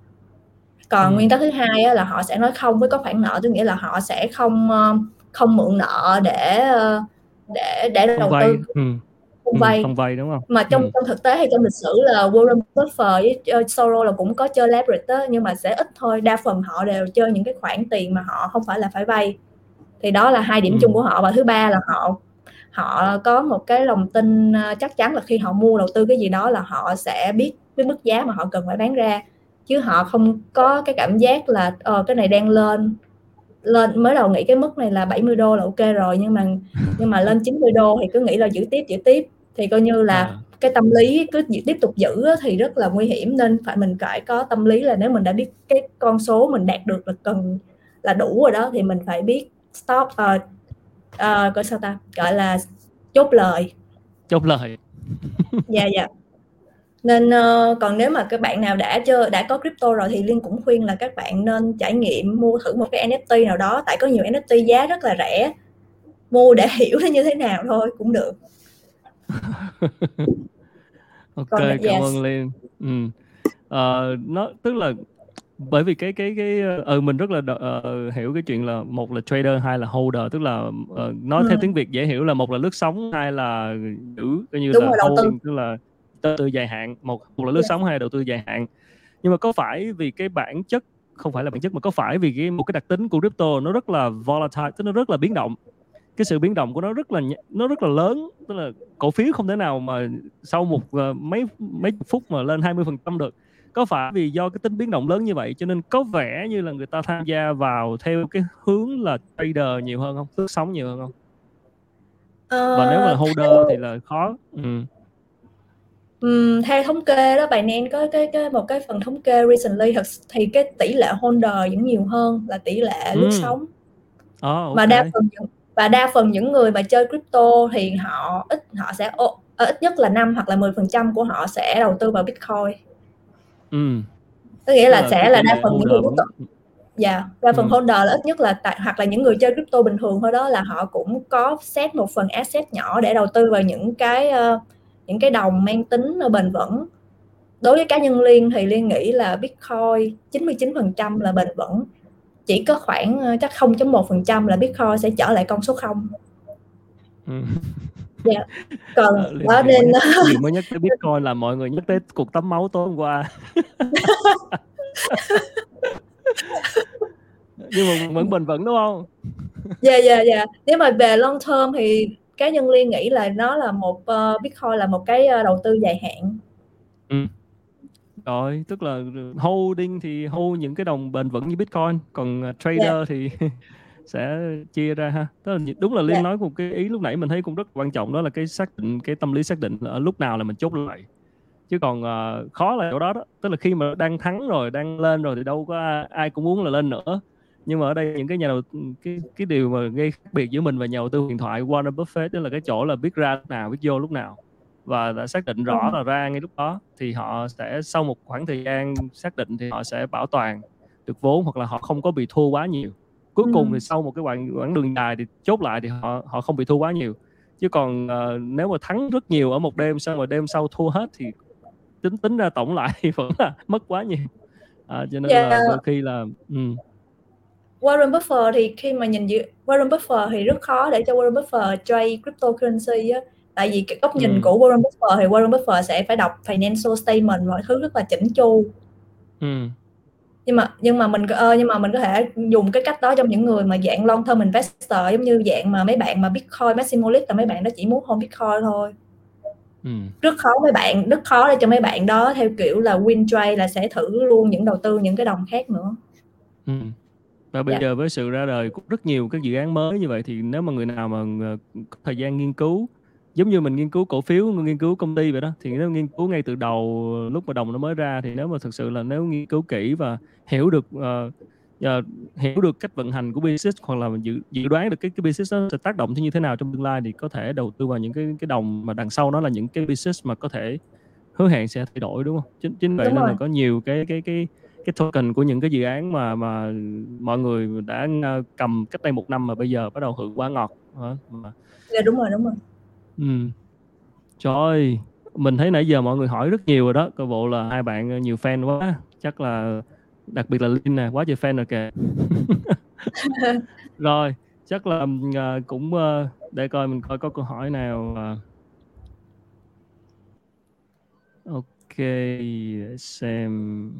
còn ừ. nguyên tắc thứ hai là họ sẽ nói không với có khoản nợ tức nghĩa là họ sẽ không ờ, không mượn nợ để ờ, để để đầu tư ừ. Không vay. ừ, không vay đúng không? Mà trong ừ. trong thực tế hay trong lịch sử là Warren Buffett với uh, Soros là cũng có chơi leverage đó, nhưng mà sẽ ít thôi. Đa phần họ đều chơi những cái khoản tiền mà họ không phải là phải vay. Thì đó là hai điểm ừ. chung của họ. Và thứ ba là họ họ có một cái lòng tin chắc chắn là khi họ mua đầu tư cái gì đó là họ sẽ biết cái mức giá mà họ cần phải bán ra. Chứ họ không có cái cảm giác là ờ, cái này đang lên lên mới đầu nghĩ cái mức này là 70 đô là ok rồi nhưng mà [laughs] nhưng mà lên 90 đô thì cứ nghĩ là giữ tiếp giữ tiếp. Thì coi như là à. cái tâm lý cứ tiếp tục giữ thì rất là nguy hiểm nên phải mình phải có tâm lý là nếu mình đã biết cái con số mình đạt được là cần là đủ rồi đó thì mình phải biết stop uh, uh, gọi sao ta? Gọi là chốt lời. Chốt lời. Dạ dạ nên uh, còn nếu mà các bạn nào đã chơi đã có crypto rồi thì liên cũng khuyên là các bạn nên trải nghiệm mua thử một cái NFT nào đó tại có nhiều NFT giá rất là rẻ mua để [laughs] hiểu nó như thế nào thôi cũng được [laughs] ok Còn, cảm yes. ơn liên ừ. uh, nó tức là bởi vì cái cái cái ừ mình rất là uh, hiểu cái chuyện là một là trader hai là holder tức là uh, nói ừ. theo tiếng việt dễ hiểu là một là lướt sóng hai là giữ coi như Đúng là holding tức là đầu tư dài hạn một, một là lướt yeah. sóng hay đầu tư dài hạn. Nhưng mà có phải vì cái bản chất không phải là bản chất mà có phải vì cái một cái đặc tính của crypto nó rất là volatile tức nó rất là biến động? Cái sự biến động của nó rất là nó rất là lớn tức là cổ phiếu không thể nào mà sau một uh, mấy mấy phút mà lên 20 phần trăm được. Có phải vì do cái tính biến động lớn như vậy cho nên có vẻ như là người ta tham gia vào theo cái hướng là trader nhiều hơn không? Lướt sóng nhiều hơn không? Uh, và nếu mà holder thì là khó ừ. Ừm, theo thống kê đó, Binance có cái cái một cái phần thống kê recently thật thì cái tỷ lệ holder vẫn nhiều hơn là tỷ lệ lướt Ừm. sóng. Ồ, Và đa phần những và đa phần những người mà chơi crypto thì họ ít họ sẽ ờ, ít nhất là 5 hoặc là 10% của họ sẽ đầu tư vào Bitcoin. Ừm. Có nghĩa là sẽ là đa phần những người dạ, đa phần Ừm. holder là ít nhất là tại hoặc là những người chơi crypto bình thường thôi đó là họ cũng có set một phần asset nhỏ để đầu tư vào những cái, ơ những cái đồng mang tính bền vững. Đối với cá nhân liên thì liên nghĩ là bitcoin 99% là bền vững. Chỉ có khoảng ờ, chắc 0.1% là bitcoin sẽ trở lại con số 0 ừ. [laughs] dạ. Còn à, đó nên gì [laughs] mới nhắc tới bitcoin là mọi người nhắc tới cuộc tắm máu tối hôm qua. [laughs] Nhưng mà vẫn bền vững đúng không? Dạ dạ dạ. Nếu mà về long term thì cá nhân liên nghĩ là nó là một uh, bitcoin là một cái uh, đầu tư dài hạn ừ. rồi tức là holding thì hold những cái đồng bền vững như bitcoin còn uh, trader yeah. thì [laughs] sẽ chia ra ha tức là đúng là liên yeah. nói một cái ý lúc nãy mình thấy cũng rất quan trọng đó là cái xác định cái tâm lý xác định ở lúc nào là mình chốt lại chứ còn uh, khó là chỗ đó đó tức là khi mà đang thắng rồi đang lên rồi thì đâu có ai, ai cũng muốn là lên nữa nhưng mà ở đây những cái nhà đầu cái cái điều mà gây khác biệt giữa mình và nhà đầu tư điện thoại Warren Buffett đó là cái chỗ là biết ra lúc nào biết vô lúc nào. Và đã xác định rõ là ra ngay lúc đó thì họ sẽ sau một khoảng thời gian xác định thì họ sẽ bảo toàn được vốn hoặc là họ không có bị thua quá nhiều. Cuối cùng thì sau một cái quãng quãng đường dài thì chốt lại thì họ họ không bị thua quá nhiều. Chứ còn uh, nếu mà thắng rất nhiều ở một đêm xong rồi đêm sau thua hết thì tính tính ra tổng lại [laughs] thì vẫn là mất quá nhiều. À, cho nên yeah. là đôi khi là um, Warren Buffett thì khi mà nhìn dự Warren Buffett thì rất khó để cho Warren Buffett trade cryptocurrency á tại vì cái góc nhìn ừ. của Warren Buffett thì Warren Buffett sẽ phải đọc financial statement mọi thứ rất là chỉnh chu ừ. nhưng mà nhưng mà mình uh, nhưng mà mình có thể dùng cái cách đó trong những người mà dạng long term investor giống như dạng mà mấy bạn mà Bitcoin maximalist là mấy bạn đó chỉ muốn hold Bitcoin thôi ừ. rất khó mấy bạn rất khó để cho mấy bạn đó theo kiểu là win trade là sẽ thử luôn những đầu tư những cái đồng khác nữa ừ và bây dạ. giờ với sự ra đời cũng rất nhiều các dự án mới như vậy thì nếu mà người nào mà ờ, có thời gian nghiên cứu giống như mình nghiên cứu cổ phiếu nghiên cứu công ty vậy đó thì nếu nghiên cứu ngay từ đầu lúc mà đồng nó mới ra thì nếu mà thực sự là nếu nghiên cứu kỹ và hiểu được uh, uh, hiểu được cách vận hành của business hoặc là dự dự đoán được cái cái business nó sẽ tác động như thế nào trong tương lai thì có thể đầu tư vào những cái cái đồng mà đằng sau nó là những cái business mà có thể hứa hẹn sẽ thay đổi đúng không chính chính vậy đúng nên rồi. là có nhiều cái cái cái cái token của những cái dự án mà mà mọi người đã ờ, cầm cách đây một năm mà bây giờ bắt đầu hưởng quá ngọt mà dạ đúng rồi đúng rồi. Ừ. trời ơi mình thấy nãy giờ mọi người hỏi rất nhiều rồi đó. Coi bộ là hai bạn ờ, nhiều fan quá. Chắc là đặc biệt là Linh nè quá trời fan rồi kìa. [laughs] Rồi chắc là uh, cũng uh, để coi mình coi có câu hỏi nào uh, ok để xem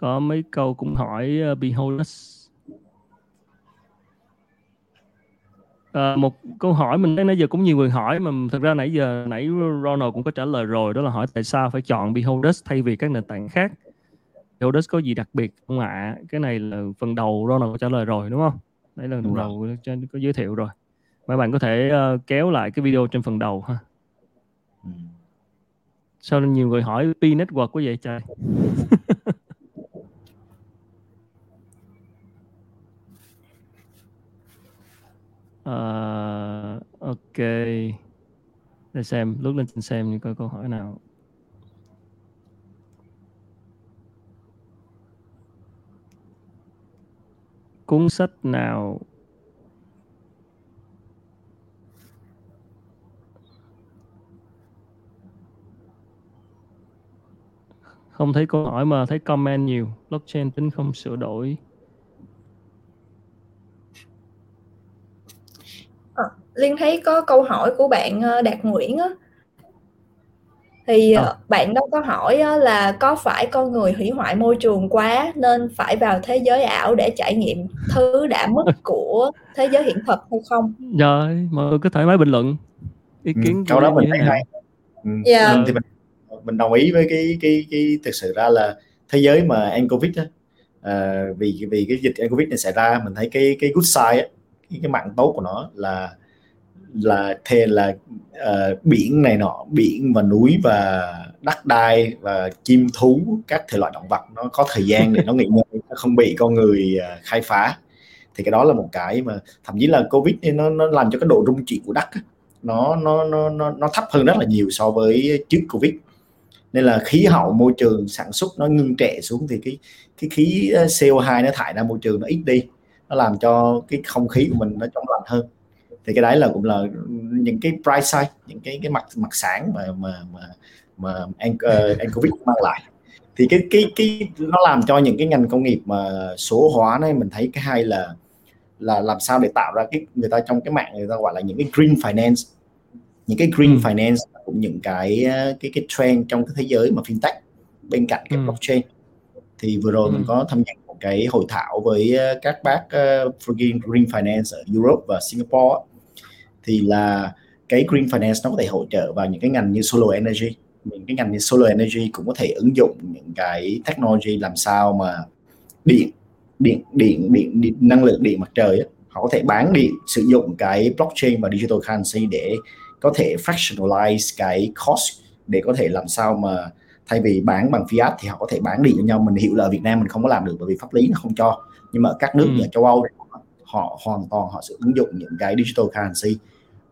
có mấy câu cũng hỏi uh, Beholders À, một câu hỏi mình thấy nãy giờ cũng nhiều người hỏi mà thực ra nãy giờ nãy Ronald cũng có trả lời rồi đó là hỏi tại sao phải chọn Beholders thay vì các nền tảng khác. Beholders có gì đặc biệt không ạ? À? cái này là phần đầu Ronald có trả lời rồi đúng không? Đấy là phần đầu trên có giới thiệu rồi. Mấy bạn có thể uh, kéo lại cái video trên phần đầu ha. Ừ. sao nhiều người hỏi P network có vậy trời [laughs] uh, ok. Để xem lúc lên xem coi câu hỏi nào. Cuốn sách nào? Không thấy câu hỏi mà thấy comment nhiều. Blockchain tính không sửa đổi. Liên thấy có câu hỏi của bạn ờ, Đạt Nguyễn á thì à. bạn đó có hỏi là có phải con người hủy hoại môi trường quá nên phải vào thế giới ảo để trải nghiệm thứ đã mất [laughs] của thế giới hiện thực hay không? Rồi, mọi người có thoải mái bình luận ý kiến ừ, câu đó mình thấy hay. Ừ. Yeah. Mình thì mình mình đồng ý với cái cái cái thực sự ra là thế giới mà anh covid á à, vì vì cái dịch anh covid này xảy ra mình thấy cái cái good side á, cái, cái mạng tốt của nó là là thề là uh, biển này nọ biển và núi và đất đai và chim thú các thể loại động vật nó có thời gian để nó nghỉ ngơi [laughs] nó không bị con người uh, khai phá. Thì cái đó là một cái mà thậm chí là covid nó nó làm cho cái độ rung chuyển của đất nó nó nó nó nó thấp hơn rất là nhiều so với trước covid. Nên là khí hậu môi trường sản xuất nó ngưng trệ xuống thì cái cái khí ờ, CO2 nó thải ra môi trường nó ít đi nó làm cho cái không khí của mình nó trong lành hơn thì cái đấy là cũng là những cái price side những cái cái mặt mặt sáng mà mà mà mà anh uh, anh covid mang lại thì cái cái cái nó làm cho những cái ngành công nghiệp mà số hóa này mình thấy cái hay là là làm sao để tạo ra cái người ta trong cái mạng người ta gọi là những cái green finance những cái green ừ. finance cũng những cái cái cái trend trong cái thế giới mà fintech bên cạnh cái ừ. blockchain thì vừa rồi ừ. mình có tham gia cái hội thảo với các bác uh, Green Finance ở Europe và Singapore thì là cái Green Finance nó có thể hỗ trợ vào những cái ngành như solar energy. Những cái ngành như solar energy cũng có thể ứng dụng những cái technology làm sao mà điện điện điện điện, điện năng lượng điện mặt trời ấy, họ có thể bán điện sử dụng cái blockchain và digital currency để có thể fractionalize cái cost để có thể làm sao mà thay vì bán bằng fiat thì họ có thể bán điện cho nhau. Mình hiểu là ở Việt Nam mình không có làm được bởi vì pháp lý nó không cho. Nhưng mà ở các nước ừ. ở châu Âu họ hoàn toàn họ sẽ ứng dụng những cái digital currency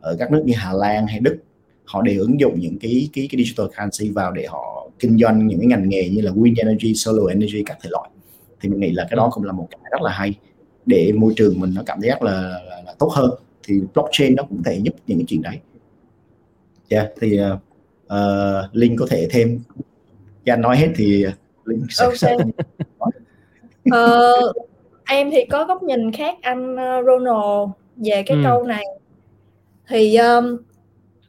ở các nước như Hà Lan hay Đức. Họ đều ứng dụng những cái cái cái digital currency vào để họ kinh doanh những cái ngành nghề như là wind energy, solar energy các thể loại. Thì mình nghĩ là cái đó cũng là một cái rất là hay để môi trường mình nó cảm giác là, là, là tốt hơn. Thì blockchain nó cũng thể giúp những cái chuyện đấy. Yeah, thì uh, Linh có thể thêm. Cho anh nói hết thì Linh sẽ, okay. sẽ [laughs] uh, em thì có góc nhìn khác anh Ronald về cái ừ. câu này thì um,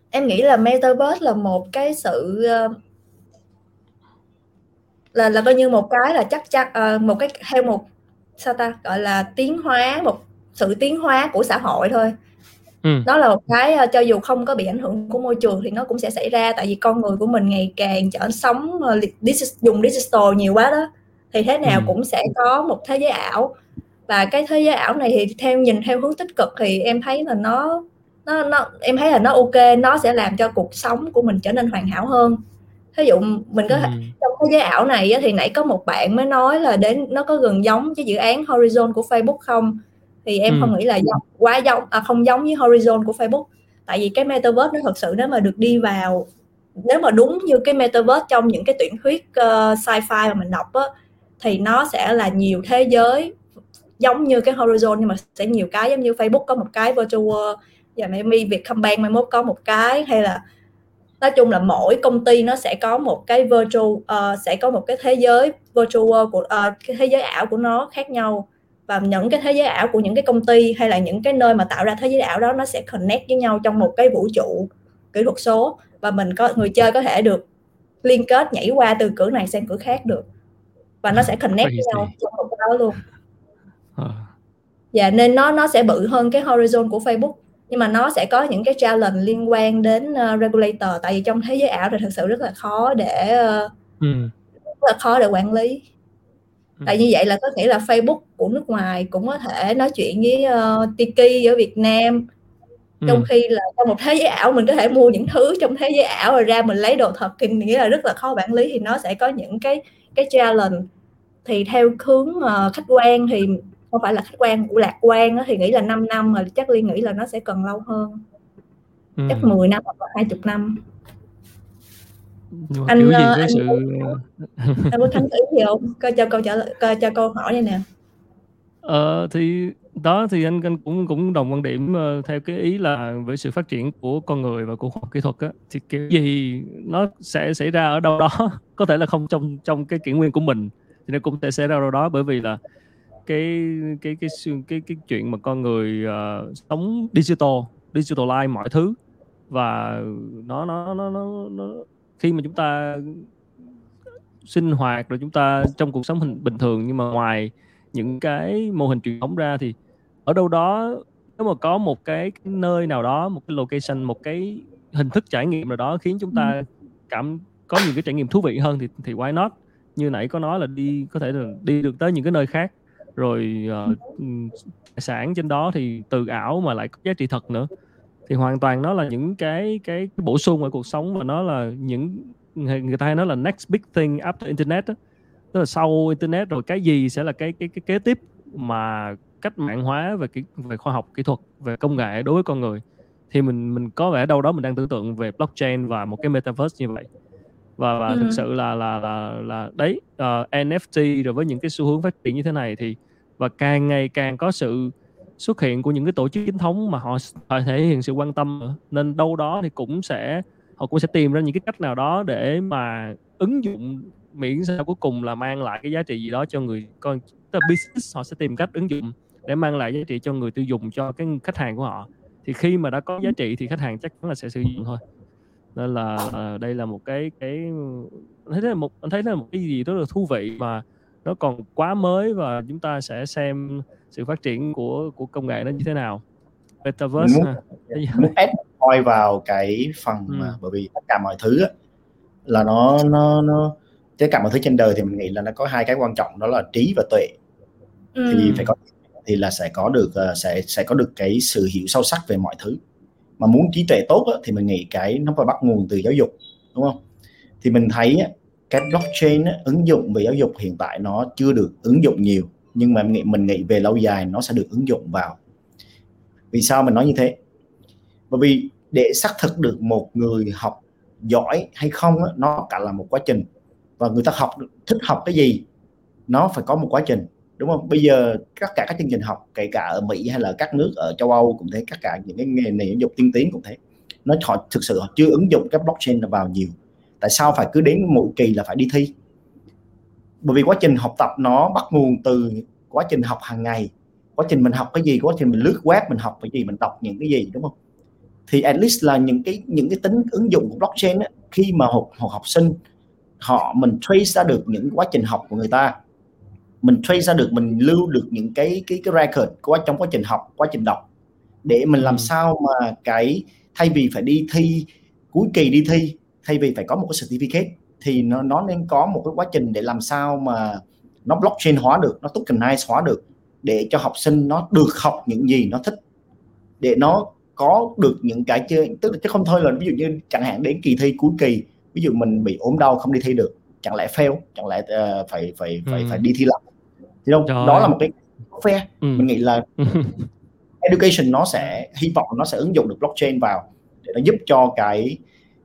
em nghĩ là metaverse là một cái sự uh, là là coi như một cái là chắc chắn uh, một cái theo một sao ta gọi là tiến hóa một sự tiến hóa của xã hội thôi ừ. đó là một cái cho dù không có bị ảnh hưởng của môi trường thì nó cũng sẽ xảy ra tại vì con người của mình ngày càng trở sống dùng digital nhiều quá đó thì thế nào ừ. cũng sẽ có một thế giới ảo và cái thế giới ảo này thì theo nhìn theo hướng tích cực thì em thấy là nó nó nó em thấy là nó ok nó sẽ làm cho cuộc sống của mình trở nên hoàn hảo hơn ví dụ mình có ừ. trong thế giới ảo này thì nãy có một bạn mới nói là đến nó có gần giống với dự án Horizon của Facebook không thì em ừ. không nghĩ là giống, quá giống à, không giống với Horizon của Facebook tại vì cái metaverse nó thật sự nếu mà được đi vào nếu mà đúng như cái metaverse trong những cái tuyển thuyết uh, sci-fi mà mình đọc á thì nó sẽ là nhiều thế giới giống như cái Horizon nhưng mà sẽ nhiều cái giống như Facebook có một cái virtual world và maybe Vietcombank mai mốt có một cái hay là nói chung là mỗi công ty nó sẽ có một cái virtual uh, sẽ có một cái thế giới virtual world của uh, cái thế giới ảo của nó khác nhau. Và những cái thế giới ảo của những cái công ty hay là những cái nơi mà tạo ra thế giới ảo đó nó sẽ connect với nhau trong một cái vũ trụ kỹ thuật số. Và mình có người chơi có thể được liên kết nhảy qua từ cửa này sang cửa khác được. Và nó sẽ connect với nhau trong một cái đó luôn. À. Dạ nên nó nó sẽ bự hơn cái horizon của Facebook nhưng mà nó sẽ có những cái challenge liên quan đến uh, regulator tại vì trong thế giới ảo thì thực sự rất là khó để uh, ừ. rất là khó để quản lý ừ. tại như vậy là có nghĩa là Facebook của nước ngoài cũng có thể nói chuyện với uh, Tiki ở Việt Nam trong ừ. khi là trong một thế giới ảo mình có thể mua những thứ trong thế giới ảo rồi ra mình lấy đồ thật thì nghĩa là rất là khó quản lý thì nó sẽ có những cái cái challenge thì theo hướng uh, khách quan thì không phải là khách quan của lạc quan đó, thì nghĩ là 5 năm mà chắc liên nghĩ là nó sẽ cần lâu hơn. Ừ. chắc 10 năm hoặc là 20 năm. Nhưng anh, ờ, anh, sự... anh có thắng ý gì không? Coi cho câu trả lời coi cho câu hỏi này nè. Ờ, thì đó thì anh anh cũng cũng đồng quan điểm uh, theo cái ý là với sự phát triển của con người và của khoa học kỹ thuật á thì kiểu gì nó sẽ xảy ra ở đâu đó. [laughs] Có thể là không trong trong cái kỷ nguyên của mình thì nó cũng sẽ xảy ra đâu đó bởi vì là cái cái cái cái cái, cái chuyện mà con người uh, sống digital digitalize mọi thứ. Và nó nó nó nó, nó khi mà chúng ta sinh hoạt rồi chúng ta trong cuộc sống hình bình thường nhưng mà ngoài những cái mô hình truyền thống ra thì ở đâu đó nếu mà có một cái, cái nơi nào đó một cái location một cái hình thức trải nghiệm nào đó khiến chúng ta ừ. cảm có những cái trải nghiệm thú vị hơn thì thì why not? Như nãy có nói là đi có thể là đi được tới những cái nơi khác rồi uh, tài sản trên đó thì từ ảo mà lại có giá trị thật nữa thì hoàn toàn nó là những cái cái, cái bổ sung ở cuộc sống và nó là những người ta hay nói là next big thing after internet đó. tức là sau internet rồi cái gì sẽ là cái cái cái kế tiếp mà cách mạng hóa về cái về khoa học kỹ thuật về công nghệ đối với con người thì mình mình có vẻ đâu đó mình đang tưởng tượng về blockchain và một cái metaverse như vậy và và ừ. thực sự là là là là đấy uh, ờ, NFT rồi với những cái xu hướng phát triển như thế này thì và càng ngày càng có sự xuất hiện của những cái tổ chức chính thống mà họ, họ thể hiện sự quan tâm nên đâu đó thì cũng sẽ họ cũng sẽ tìm ra những cái cách nào đó để mà ứng dụng miễn sao cuối cùng là mang lại cái giá trị gì đó cho người con tức là business họ sẽ tìm cách ứng dụng để mang lại giá trị cho người tiêu dùng cho cái khách hàng của họ. Thì khi mà đã có giá trị thì khách hàng chắc chắn là sẽ sử dụng thôi. Nên là à, đây là một cái cái thấy là một anh thấy là một cái gì rất là thú vị mà nó còn quá mới và chúng ta sẽ xem sự phát triển của của công nghệ nó như thế nào metaverse muốn, ha. [laughs] muốn add point vào cái phần ừ. mà bởi vì tất cả mọi thứ á, là nó nó nó tất cả mọi thứ trên đời thì mình nghĩ là nó có hai cái quan trọng đó là trí và tuệ ừ. thì phải có thì là sẽ có được uh, sẽ sẽ có được cái sự hiểu sâu sắc về mọi thứ mà muốn trí tuệ tốt á, thì mình nghĩ cái nó phải bắt nguồn từ giáo dục đúng không thì mình thấy á, cái blockchain á, ứng dụng về giáo dục hiện tại nó chưa được ứng dụng nhiều nhưng mà mình nghĩ mình nghĩ về lâu dài nó sẽ được ứng dụng vào. Vì sao mình nói như thế? Bởi vì để xác thực được một người học giỏi hay không á, nó cả là một quá trình. Và người ta học thích học cái gì nó phải có một quá trình đúng không? Bây giờ tất cả các chương trình học kể cả ở Mỹ hay là các nước ở châu Âu cũng thế tất cả những cái nghề nền giáo dục tiên tiến cũng thế nó họ thực sự họ chưa ứng dụng cái blockchain vào nhiều tại sao phải cứ đến mỗi kỳ là phải đi thi? Bởi vì quá trình học tập nó bắt nguồn từ quá trình học hàng ngày. Quá trình mình học cái gì quá trình mình lướt web mình học cái gì mình đọc những cái gì đúng không? Thì at least là những cái những cái tính ứng dụng của blockchain ấy, khi mà một, một học sinh họ mình trace ra được những quá trình học của người ta. Mình trace ra được mình lưu được những cái cái cái record của trong quá trình học quá trình đọc. Để mình làm ừ. sao mà cái thay vì phải đi thi cuối kỳ đi thi thay vì phải có một cái certificate thì nó nó nên có một cái quá trình để làm sao mà nó blockchain hóa được nó tokenize hóa được để cho học sinh nó được học những gì nó thích để nó có được những cái chơi tức là chứ không thôi là ví dụ như chẳng hạn đến kỳ thi cuối kỳ ví dụ mình bị ốm đau không đi thi được chẳng lẽ fail chẳng lẽ uh, phải phải phải ừ. phải đi thi lại thì đâu đó là một cái fair ừ. mình nghĩ là [laughs] education nó sẽ hy vọng nó sẽ ứng dụng được blockchain vào để nó giúp cho cái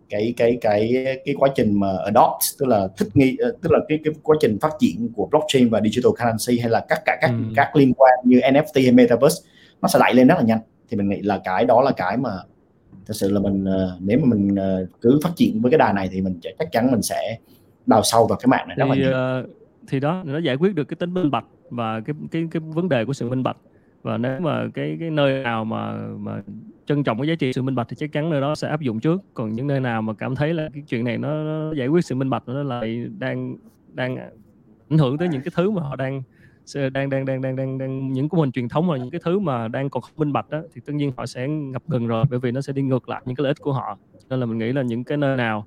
cái cái cái cái quá trình mà adopt tức là thích nghi ờ, tức là cái cái quá trình phát triển của blockchain và digital currency hay là các cả các ừ. các liên quan như NFT hay metaverse nó sẽ đẩy lên rất là nhanh thì mình nghĩ là cái đó là cái mà thật sự là mình ờ, nếu mà mình ờ, cứ phát triển với cái đà này thì mình chắc chắn mình sẽ đào sâu vào cái mạng này rất là nhiều. thì đó nó giải quyết được cái tính minh bạch và cái cái cái vấn đề của sự minh bạch và nếu mà cái cái nơi nào mà mà trân trọng cái giá trị sự minh bạch thì chắc chắn nơi đó sẽ áp dụng trước. Còn những nơi nào mà cảm thấy là cái chuyện này nó, nó giải quyết sự minh bạch nó lại đang đang ảnh hưởng tới những cái thứ mà họ đang đang đang đang đang đang, đang những của mình truyền thống là những cái thứ mà đang còn không minh bạch đó thì tất nhiên họ sẽ ngập ngừng rồi bởi vì nó sẽ đi ngược lại những cái lợi ích của họ. Nên là mình nghĩ là những cái nơi nào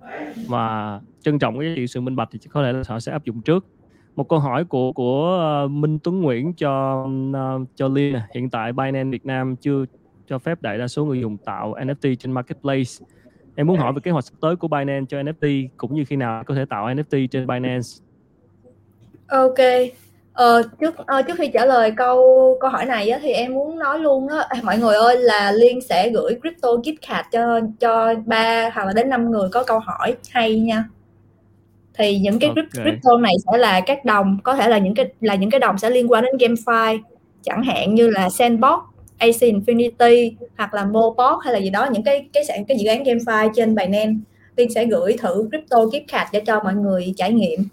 mà trân trọng cái giá trị sự minh bạch thì có lẽ là họ sẽ áp dụng trước. Một câu hỏi của của ờ, Minh Tuấn Nguyễn cho ờ, cho Liên hiện tại Binance Việt Nam chưa cho phép đại đa số người dùng tạo NFT trên marketplace. Em muốn hỏi về kế hoạch sắp tới của Binance cho NFT cũng như khi nào có thể tạo NFT trên Binance? Ok. Ờ, trước ờ, trước khi trả lời câu câu hỏi này á, thì em muốn nói luôn á mọi người ơi là Liên sẽ gửi crypto gift card cho cho ba hoặc là đến năm người có câu hỏi hay nha. Thì những cái okay. crypto này sẽ là các đồng có thể là những cái là những cái đồng sẽ liên quan đến GameFi chẳng hạn như là Sandbox, AC Infinity hoặc là Mopop hay là gì đó những cái cái sản cái dự án GameFi trên Binance. Tiên sẽ gửi thử crypto gift card để cho mọi người trải nghiệm.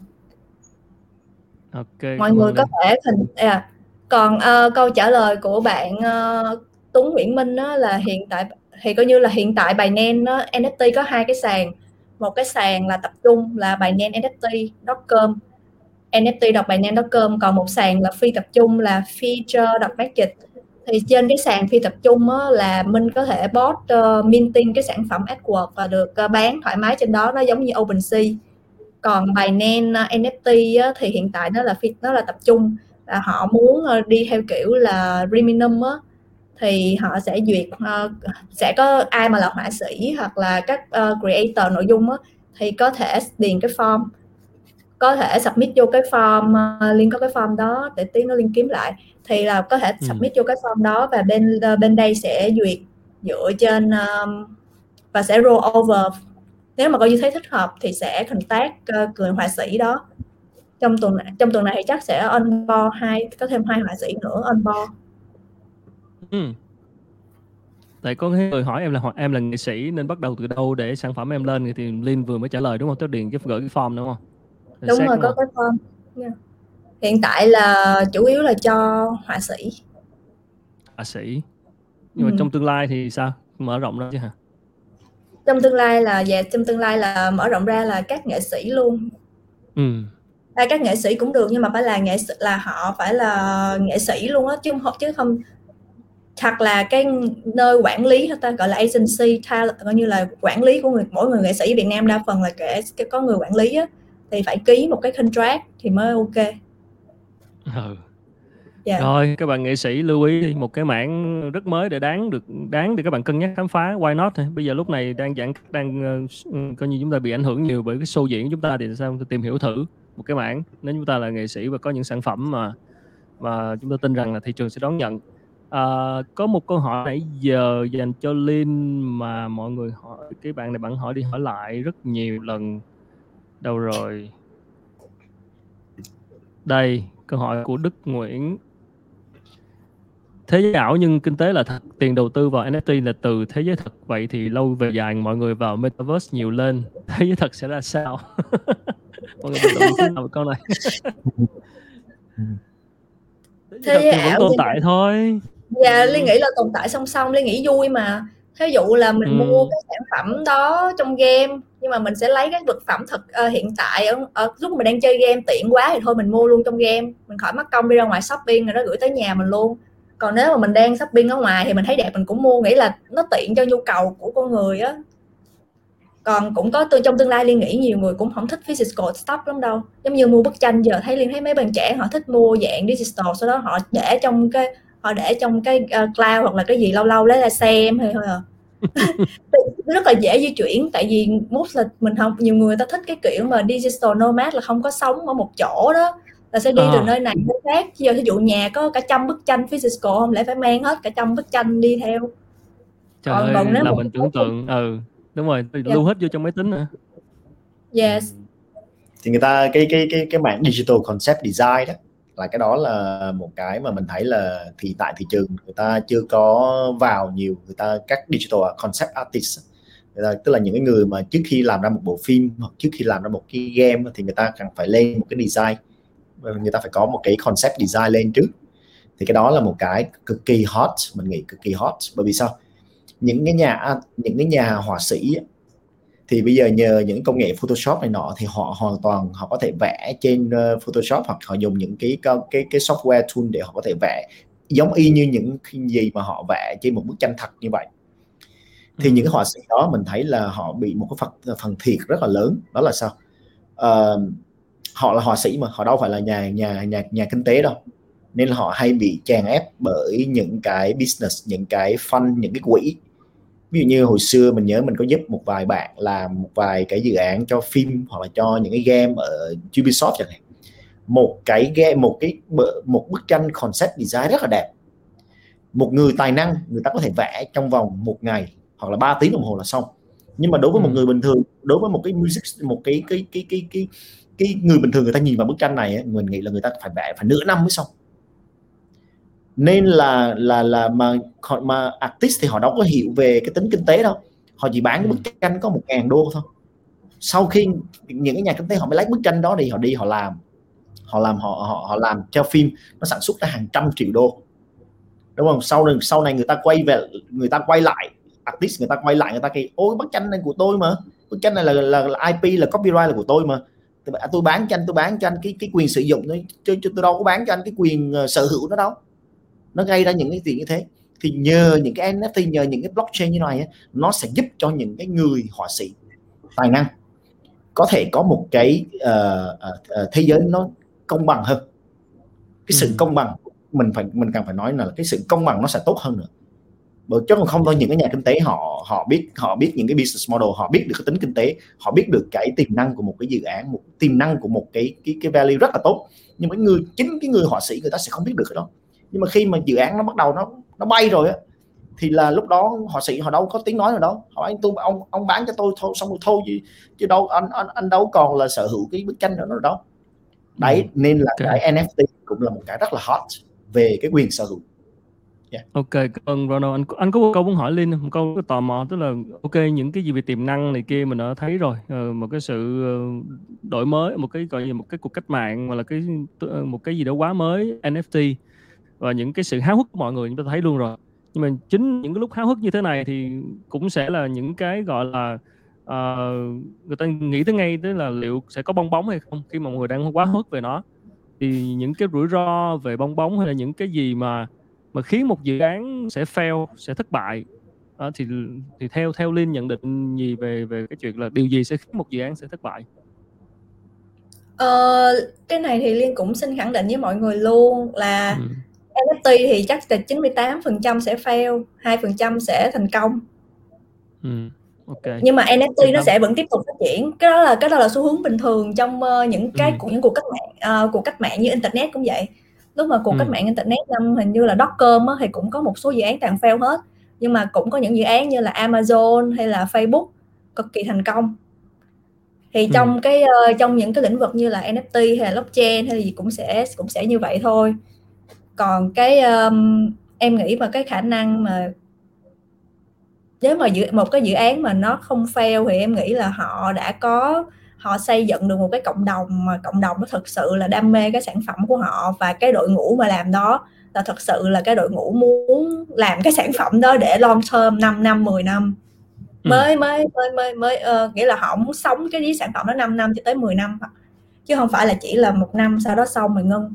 Ok mọi người có thể hình à, còn uh, câu trả lời của bạn uh, Tuấn Nguyễn Minh đó là hiện tại thì coi như là hiện tại Binance đó, NFT có hai cái sàn. Một cái sàn là tập trung là Binance NFT.com NFT.binance.com còn một sàn là phi tập trung là feature.market thì trên cái sàn phi tập trung á, là Minh có thể bot uh, ờ, minting cái sản phẩm AdWords và được uh, bán thoải mái trên đó. Nó giống như OpenSea. Còn Binance uh, NFT ờ, á, thì hiện tại nó là phi nó là tập trung. Và họ muốn uh, đi theo kiểu là Reminum á thì họ sẽ duyệt uh, sẽ có ai mà là họa sĩ hoặc là các uh, creator nội dung á, thì có thể điền cái form có thể submit vô cái form uh, liên có cái form đó để tiến nó liên kiếm lại thì là có thể ừ. submit vô cái form đó và bên uh, bên đây sẽ duyệt dựa trên um, và sẽ roll over nếu mà coi như thấy thích hợp thì sẽ contact uh, người họa sĩ đó trong tuần trong tuần này thì chắc sẽ on board hai có thêm hai họa sĩ nữa on board Ừ. Tại có người hỏi em là em là nghệ sĩ nên bắt đầu từ đâu để sản phẩm em lên thì Linh vừa mới trả lời đúng không? Tức cái gửi cái form đúng không? Đúng rồi, có cái form. Yeah. Hiện tại là chủ yếu là cho họa sĩ. Họa sĩ. Nhưng ừ. mà trong tương lai thì sao? Mở rộng ra chứ hả? Trong tương lai là dạ trong tương lai là mở rộng ra là các nghệ sĩ luôn. Ừ. à, các nghệ sĩ cũng được nhưng mà phải là nghệ sĩ là họ phải là nghệ sĩ luôn á chứ không chứ không hoặc là cái nơi quản lý ta gọi là agency coi như là quản lý của người mỗi người nghệ sĩ Việt Nam đa phần là kể có người quản lý á, thì phải ký một cái contract thì mới ok. Ừ. Yeah. Rồi các bạn nghệ sĩ lưu ý một cái mảng rất mới để đáng được đáng để các bạn cân nhắc khám phá why not bây giờ lúc này đang giãn đang uh, coi như chúng ta bị ảnh hưởng nhiều bởi cái show diễn chúng ta thì sao tìm hiểu thử một cái mảng nếu chúng ta là nghệ sĩ và có những sản phẩm mà mà chúng ta tin rằng là thị trường sẽ đón nhận à, có một câu hỏi nãy giờ dành cho Linh mà mọi người hỏi cái bạn này bạn hỏi đi hỏi lại rất nhiều lần đâu rồi? Đây câu hỏi của Đức Nguyễn. Thế giới ảo nhưng kinh tế là thật tiền đầu tư vào NFT là từ thế giới thật. Vậy thì lâu về dài mọi người vào metaverse nhiều lên. [laughs] Thế giới thật sẽ ra sao? [laughs] Mọi người tự thế nào câu này. [laughs] Thế giới ảo tồn tại thôi. Dạ ly nghĩ là tồn tại song song ly nghĩ vui mà thí dụ là mình ừ. mua cái sản phẩm đó trong game nhưng mà mình sẽ lấy cái vật phẩm thật uh, hiện tại ở, ở lúc mình đang chơi game tiện quá thì thôi mình mua luôn trong game. Mình khỏi mất công đi ra ngoài shopping rồi nó gửi tới nhà mình luôn. Còn nếu mà mình đang shopping ở ngoài thì mình thấy đẹp mình cũng mua nghĩ là nó tiện cho nhu cầu của con người á. Còn cũng có tôi trong tương lai liên nghĩ nhiều người cũng không thích physical stuff lắm đâu. Giống như mua bức tranh giờ thấy liên thấy mấy bạn trẻ họ thích mua dạng digital sau đó họ để trong cái họ để trong cái uh, cloud hoặc là cái gì lâu lâu lấy ra xem hay thôi à [laughs] rất là dễ di chuyển tại vì most là mình không nhiều người ta thích cái kiểu mà digital nomad là không có sống ở một chỗ đó là sẽ đi à. từ nơi này đến khác giờ ví dụ nhà có cả trăm bức tranh physical không lẽ phải mang hết cả trăm bức tranh đi theo Trời còn ơi, là mình tưởng tượng ừ đúng rồi yeah. Dạ. lưu hết vô trong máy tính nữa yes thì người ta cái cái cái cái mảng digital concept design đó là cái đó là một cái mà mình thấy là thì tại thị trường người ta chưa có vào nhiều, người ta, các digital concept artist người ta, tức là những cái người mà trước khi làm ra một bộ phim hoặc trước khi làm ra một cái game thì người ta cần phải lên một cái design. Người ta phải có một cái concept design lên trước. Thì cái đó là một cái cực kỳ hot, mình nghĩ cực kỳ hot. Bởi vì sao? Những cái nhà, những cái nhà họa sĩ thì bây giờ nhờ những công nghệ Photoshop này nọ thì họ hoàn toàn họ có thể vẽ trên uh, Photoshop hoặc họ dùng những cái cái cái software tool để họ có thể vẽ giống y như những gì mà họ vẽ trên một bức tranh thật như vậy. Thì ừ. những cái họa sĩ đó mình thấy là họ bị một cái phần phần thiệt rất là lớn. Đó là sao? Uh, họ là họa sĩ mà họ đâu phải là nhà nhà nhà nhà kinh tế đâu. Nên là họ hay bị chèn ép bởi những cái business những cái fund những cái quỹ ví dụ như hồi xưa mình nhớ mình có giúp một vài bạn làm một vài cái dự án cho phim hoặc là cho những cái game ở Ubisoft chẳng hạn. Một cái game một cái một bức tranh concept design rất là đẹp. Một người tài năng người ta có thể vẽ trong vòng một ngày hoặc là 3 tiếng đồng hồ là xong. Nhưng mà đối với một ừ. người bình thường đối với một cái music một cái cái cái cái cái cái người bình thường người ta nhìn vào bức tranh này ấy, mình nghĩ là người ta phải vẽ phải nửa năm mới xong nên là là là mà mà artist thì họ đâu có hiểu về cái tính kinh tế đâu. Họ chỉ bán cái bức tranh có một ngàn đô thôi. Sau khi những cái nhà kinh tế họ mới lấy bức tranh đó đi họ đi họ làm. Họ làm họ họ họ làm cho phim nó sản xuất ra hàng trăm triệu đô. Đúng không? Sau này sau này người ta quay về người ta quay lại artist người ta quay lại người ta kêu ôi bức tranh này của tôi mà. Bức tranh này là, là, là IP là copyright là của tôi mà. Tôi bán cho anh tôi bán cho anh cái cái quyền sử dụng thôi. Chứ, chứ tôi đâu có bán cho anh cái quyền uh, sở hữu nó đâu nó gây ra những cái gì như thế? Thì nhờ những cái NFT nhờ những cái blockchain như này nó sẽ giúp cho những cái người họa sĩ tài năng có thể có một cái uh, uh, thế giới nó công bằng hơn. Cái sự ừ. công bằng mình phải mình cần phải nói là cái sự công bằng nó sẽ tốt hơn nữa. Bởi chứ còn không thôi những cái nhà kinh tế họ họ biết họ biết những cái business model họ biết được cái tính kinh tế họ biết được cái tiềm năng của một cái dự án một tiềm năng của một cái cái cái value rất là tốt. Nhưng mà người chính cái người họa sĩ người ta sẽ không biết được cái đó nhưng mà khi mà dự án nó bắt đầu nó nó bay rồi á thì là lúc đó họ sĩ họ đâu có tiếng nói nào đâu họ anh tôi ông ông bán cho tôi thôi xong rồi thôi chứ, chứ đâu anh anh anh đâu còn là sở hữu cái bức tranh nữa đâu đấy ừ. nên là okay. cái NFT cũng là một cái rất là hot về cái quyền sở hữu yeah. ok cảm ơn Ronald anh anh có một câu muốn hỏi Linh một câu tò mò tức là ok những cái gì về tiềm năng này kia mình đã thấy rồi ờ, một cái sự ờ, đổi mới một cái gọi là một cái cuộc cách mạng hoặc là cái ờ, một cái gì đó quá mới NFT và những cái sự háo hức của mọi người chúng ta thấy luôn rồi. Nhưng mà chính những cái lúc háo hức như thế này thì cũng sẽ là những cái gọi là uh, người ta nghĩ tới ngay tới là liệu sẽ có bong bóng hay không khi mà mọi người đang quá hốt về nó. Thì những cái rủi ro về bong bóng hay là những cái gì mà mà khiến một dự án sẽ fail sẽ thất bại đó, thì thì theo theo Linh nhận định gì về về cái chuyện là điều gì sẽ khiến một dự án sẽ thất bại? Ờ, cái này thì Liên cũng xin khẳng định với mọi người luôn là ừ. NFT thì chắc là 98% sẽ fail, 2% sẽ thành công. Ừ. Okay. Nhưng mà NFT nó sẽ vẫn tiếp tục phát triển. Cái đó là cái đó là xu hướng bình thường trong uh, những cái ừ. của những cuộc cách mạng uh, cuộc cách mạng như internet cũng vậy. Lúc mà cuộc ừ. cách mạng internet năm hình như là Docker á, thì cũng có một số dự án tàn fail hết. Nhưng mà cũng có những dự án như là Amazon hay là Facebook cực kỳ thành công thì trong cái uh, trong những cái lĩnh vực như là NFT hay là blockchain hay là gì cũng sẽ cũng sẽ như vậy thôi còn cái um, em nghĩ mà cái khả năng mà nếu mà dự, một cái dự án mà nó không fail thì em nghĩ là họ đã có họ xây dựng được một cái cộng đồng mà cộng đồng nó thực sự là đam mê cái sản phẩm của họ và cái đội ngũ mà làm đó là thật sự là cái đội ngũ muốn làm cái sản phẩm đó để long term 5 năm 10 năm. Mới mới mới mới mới uh, nghĩa là họ muốn sống cái sản phẩm đó 5 năm cho tới 10 năm chứ không phải là chỉ là một năm sau đó xong rồi ngưng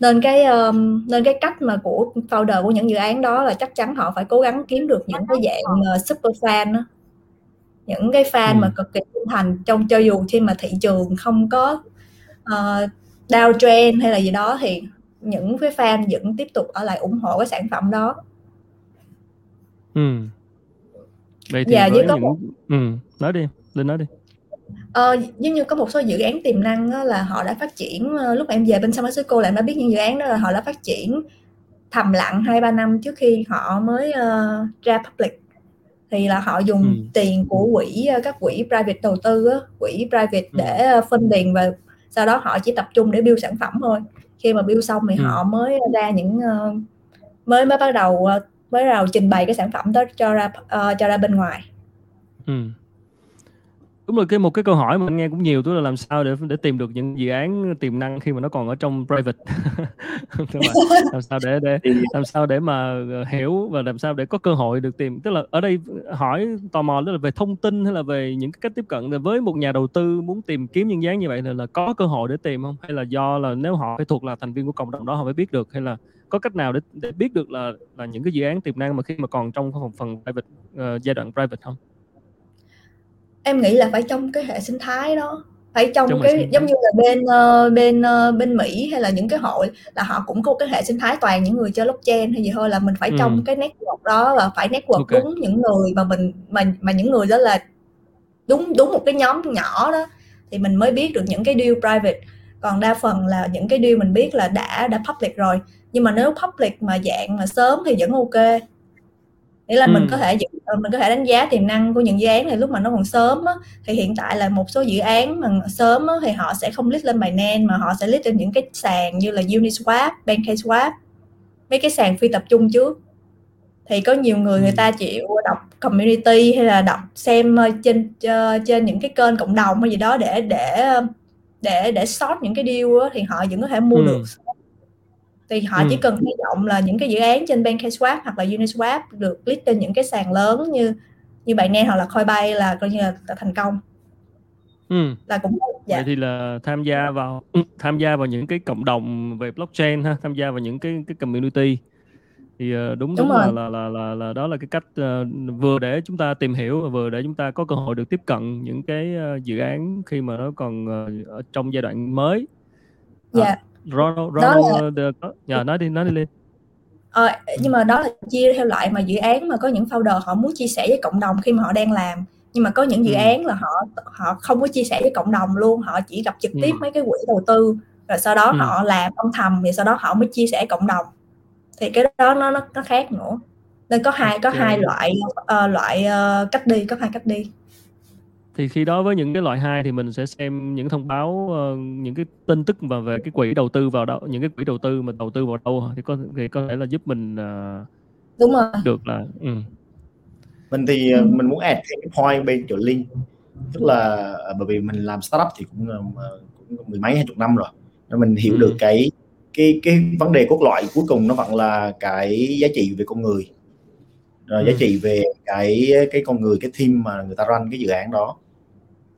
nên cái um, nên cái cách mà của founder của những dự án đó là chắc chắn họ phải cố gắng kiếm được những cái dạng uh, super fan đó. những cái fan ừ. mà cực kỳ trung thành trong cho dù khi mà thị trường không có uh, downtrend hay là gì đó thì những cái fan vẫn tiếp tục ở lại ủng hộ cái sản phẩm đó ừ vậy thì dạ, với có những một... ừ, nói đi linh nói đi Ờ, giống như có một số dự án tiềm năng á, là họ đã phát triển ờ, lúc mà em về bên San Francisco là em đã biết những dự án đó là họ đã phát triển thầm lặng hai ba năm trước khi họ mới uh, ra public thì là họ dùng ừ. tiền của quỹ ờ, các quỹ private đầu tư á, quỹ private ừ. để phân tiền và sau đó họ chỉ tập trung để build sản phẩm thôi khi mà build xong thì ừ. họ mới ra những uh, mới mới bắt đầu mới đầu trình bày cái sản phẩm đó cho ra uh, cho ra bên ngoài ừ. Đúng rồi cái một cái câu hỏi mà anh nghe cũng nhiều tức là làm sao để để tìm được những dự án tiềm năng khi mà nó còn ở trong private? [laughs] Làm sao để để làm sao để mà ờ, hiểu và làm sao để có cơ hội được tìm? Tức là ở đây hỏi tò mò tức là về thông tin hay là về những cái cách tiếp cận? Với một nhà đầu tư muốn tìm kiếm những dự án như vậy là, là có cơ hội để tìm không? Hay là do là nếu họ phải thuộc là thành viên của cộng đồng đó họ phải biết được? Hay là có cách nào để, để biết được là là những cái dự án tiềm năng mà khi mà còn trong phần phần private uh, giai đoạn private không? Em nghĩ là phải trong cái hệ sinh thái đó phải trong, trong cái giống như là bên uh, bên uh, bên Mỹ hay là những cái hội là họ cũng có cái hệ sinh thái toàn những người chơi blockchain hay gì thôi là mình phải ừ. trong cái network đó và phải network okay. đúng những người mà mình mà mà những người đó là đúng đúng một cái nhóm nhỏ đó thì mình mới biết được những cái deal private còn đa phần là những cái deal mình biết là đã đã public rồi nhưng mà nếu public mà dạng mà sớm thì vẫn ok nghĩa là ừ. mình có thể ờ, mình có thể đánh giá tiềm năng của những dự án này lúc mà nó còn sớm á, thì hiện tại là một số dự án mà sớm á, thì họ sẽ không list lên Binance mà họ sẽ list lên những cái sàn như là Uniswap, Pancakeswap mấy cái sàn phi tập trung trước. Thì có nhiều người người ta chịu đọc community hay là đọc xem ờ, trên ờ, trên những cái kênh cộng đồng hay gì đó để để để để sort những cái deal á, thì họ vẫn có thể mua ừ. được thì họ ừ. chỉ cần hy vọng là những cái dự án trên Pancakeswap hoặc là Uniswap được list trên những cái sàn lớn như như Binance hoặc là Coinbase là coi như là, là thành công ừ. là cũng dạ. vậy thì là tham gia vào tham gia vào những cái cộng đồng về blockchain ha tham gia vào những cái cái community thì uh, đúng đúng, đúng là, là là là là đó là cái cách uh, vừa để chúng ta tìm hiểu và vừa để chúng ta có cơ hội được tiếp cận những cái uh, dự án khi mà nó còn uh, ở trong giai đoạn mới dạ à, Ronald, Ronald là... có dạ nói đi nói đi lên ờ, nhưng mà đó là chia theo loại mà dự án mà có những founder họ muốn chia sẻ với cộng đồng khi mà họ đang làm nhưng mà có những dự ừ. án là họ họ không có chia sẻ với cộng đồng luôn họ chỉ gặp trực tiếp ừ. mấy cái quỹ đầu tư rồi sau đó ừ. họ làm âm thầm thì sau đó họ mới chia sẻ cộng đồng thì cái đó nó nó, nó khác nữa nên có hai có hai loại uh, loại uh, cách đi có hai cách đi thì khi đó với những cái loại hai thì mình sẽ xem những thông báo uh, những cái tin tức và về cái quỹ đầu tư vào đâu những cái quỹ đầu tư mà đầu tư vào đâu thì có thì có thể là giúp mình uh, đúng rồi được là ừ. mình thì ừ. mình muốn add thêm cái point bên chỗ link tức là bởi vì mình làm startup thì cũng, cũng mười mấy hai chục năm rồi nên mình hiểu ừ. được cái cái cái vấn đề cốt lõi cuối cùng nó vẫn là cái giá trị về con người rồi giá trị về cái cái con người cái team mà người ta run cái dự án đó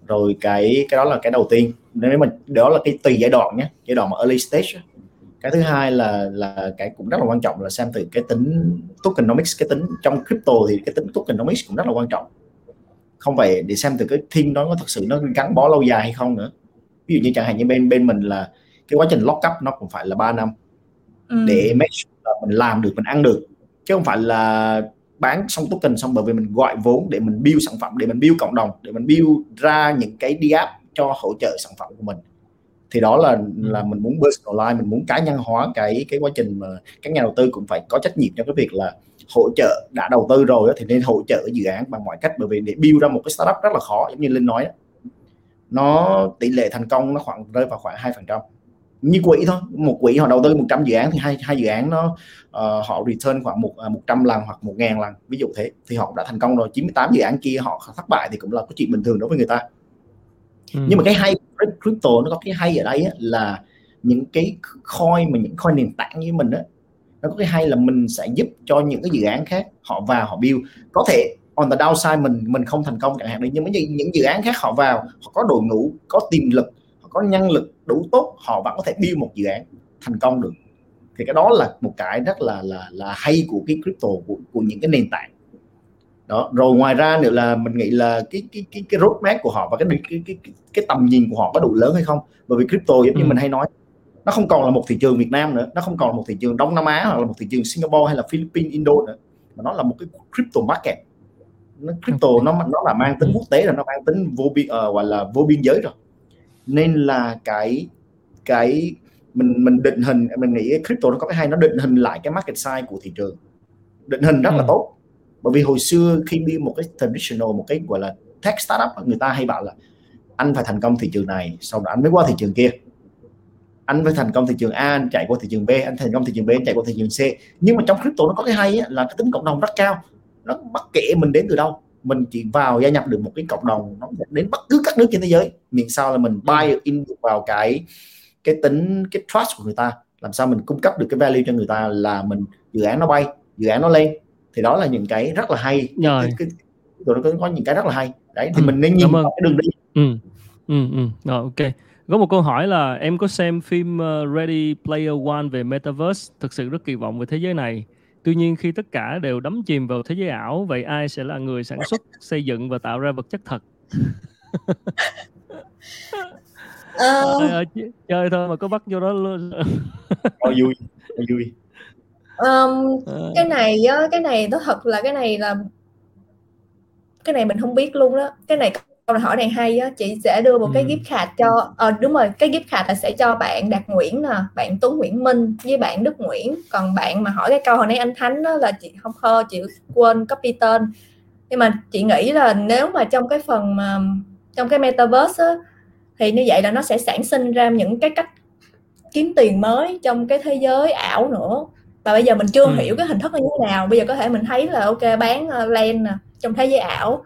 rồi cái cái đó là cái đầu tiên. Nếu mà đó là cái tùy giai đoạn nhé giai đoạn mà early stage cái thứ hai là là cái cũng rất là quan trọng là xem từ cái tính tokenomics cái tính trong crypto thì cái tính tokenomics cũng rất là quan trọng. Không phải để xem từ cái team đó có thật sự nó gắn bó lâu dài hay không nữa. Ví dụ như chẳng hạn như bên bên mình là cái quá trình lock up nó cũng phải là 3 năm ừ. để make sure là mình làm được mình ăn được. Chứ không phải là bán xong token xong bởi vì mình gọi vốn để mình build sản phẩm để mình build cộng đồng để mình build ra những cái đi app cho hỗ trợ sản phẩm của mình thì đó là ừ. là mình muốn personalize mình muốn cá nhân hóa cái cái quá trình mà các nhà đầu tư cũng phải có trách nhiệm trong cái việc là hỗ trợ đã đầu tư rồi thì nên hỗ trợ dự án bằng mọi cách bởi vì để build ra một cái startup rất là khó giống như linh nói đó. nó tỷ lệ thành công nó khoảng rơi vào khoảng hai phần trăm như quỹ thôi. Một quỹ họ đầu tư 100 dự án thì hai hai dự án nó uh, họ return khoảng một uh, 100 lần hoặc một ngàn lần. Ví dụ thế thì họ đã thành công rồi. 98 dự án kia họ thất bại thì cũng là cái chuyện bình thường đối với người ta. Ừ. nhưng mà cái hay crypto nó có cái hay ở đây á, là những cái coin mà những coin nền tảng như mình á nó có cái hay là mình sẽ giúp cho những cái dự án khác họ vào họ build. Có thể on the downside mình mình không thành công chẳng hạn đi nhưng mà những, những dự án khác họ vào họ có đội ngũ có tiềm lực có nhân lực đủ tốt họ vẫn có thể build một dự án thành công được. Thì cái đó là một cái rất là là là hay của cái crypto của, của những cái nền tảng. Đó rồi ngoài ra nữa là mình nghĩ là cái cái cái cái roadmap của họ và cái cái cái cái, cái tầm nhìn của họ có đủ lớn hay không? Bởi vì crypto giống như ừ. mình hay nói nó không còn là một thị trường Việt Nam nữa nó không còn là một thị trường Đông Nam Á hoặc là một thị trường Singapore hay là Philippines Indo nữa mà nó là một cái crypto market. Nó crypto nó nó là mang tính quốc tế rồi nó mang tính vô biên uh, gọi là vô biên giới rồi nên là cái cái mình mình định hình mình nghĩ crypto nó có cái hay nó định hình lại cái market size của thị trường. Định hình rất ừ. là tốt. Bởi vì hồi xưa khi đi một cái traditional một cái gọi là tech startup người ta hay bảo là anh phải thành công thị trường này sau đó anh mới qua thị trường kia. Anh phải thành công thị trường A anh chạy qua thị trường B anh thành công thị trường B anh chạy qua thị trường C. Nhưng mà trong crypto nó có cái hay là cái tính cộng đồng rất cao. Nó bất kể mình đến từ đâu mình chỉ vào gia nhập được một cái cộng đồng nó đến bất cứ các nước trên thế giới. Miền sau là mình buy in vào cái cái tính cái trust của người ta. Làm sao mình cung cấp được cái value cho người ta là mình dự án nó bay dự án nó lên. Thì đó là những cái rất là hay. Rồi. cái, cái, nó có những cái rất là hay. Đấy thì ừ, mình nên nhìn vào cái đường đi. Ừ. Ừ, ừ. Rồi, ok. Có một câu hỏi là em có xem phim uh, Ready Player One về Metaverse? Thực sự rất kỳ vọng về thế giới này tuy nhiên khi tất cả đều đắm chìm vào thế giới ảo vậy ai sẽ là người sản xuất xây dựng và tạo ra vật chất thật? Ờ... à, chơi thôi mà có bắt vô đó luôn vui vui. Um, cái này á cái này nó thật là cái này là cái này mình không biết luôn đó. Cái này câu hỏi này hay á chị sẽ đưa một cái gift card cho à, đúng rồi cái gift card là sẽ cho bạn Đạt Nguyễn nè bạn Tuấn Nguyễn Minh với bạn Đức Nguyễn. Còn bạn mà hỏi cái câu hồi nãy anh Thánh đó là chị không khơ chị quên copy tên. Nhưng mà chị nghĩ là nếu mà trong cái phần mà trong cái metaverse á, thì như vậy là nó sẽ sản sinh ra những cái cách kiếm tiền mới trong cái thế giới ảo nữa. Và bây giờ mình chưa ừ. hiểu cái hình thức nó như thế nào. Bây giờ có thể mình thấy là ok bán uh, len nè trong thế giới ảo.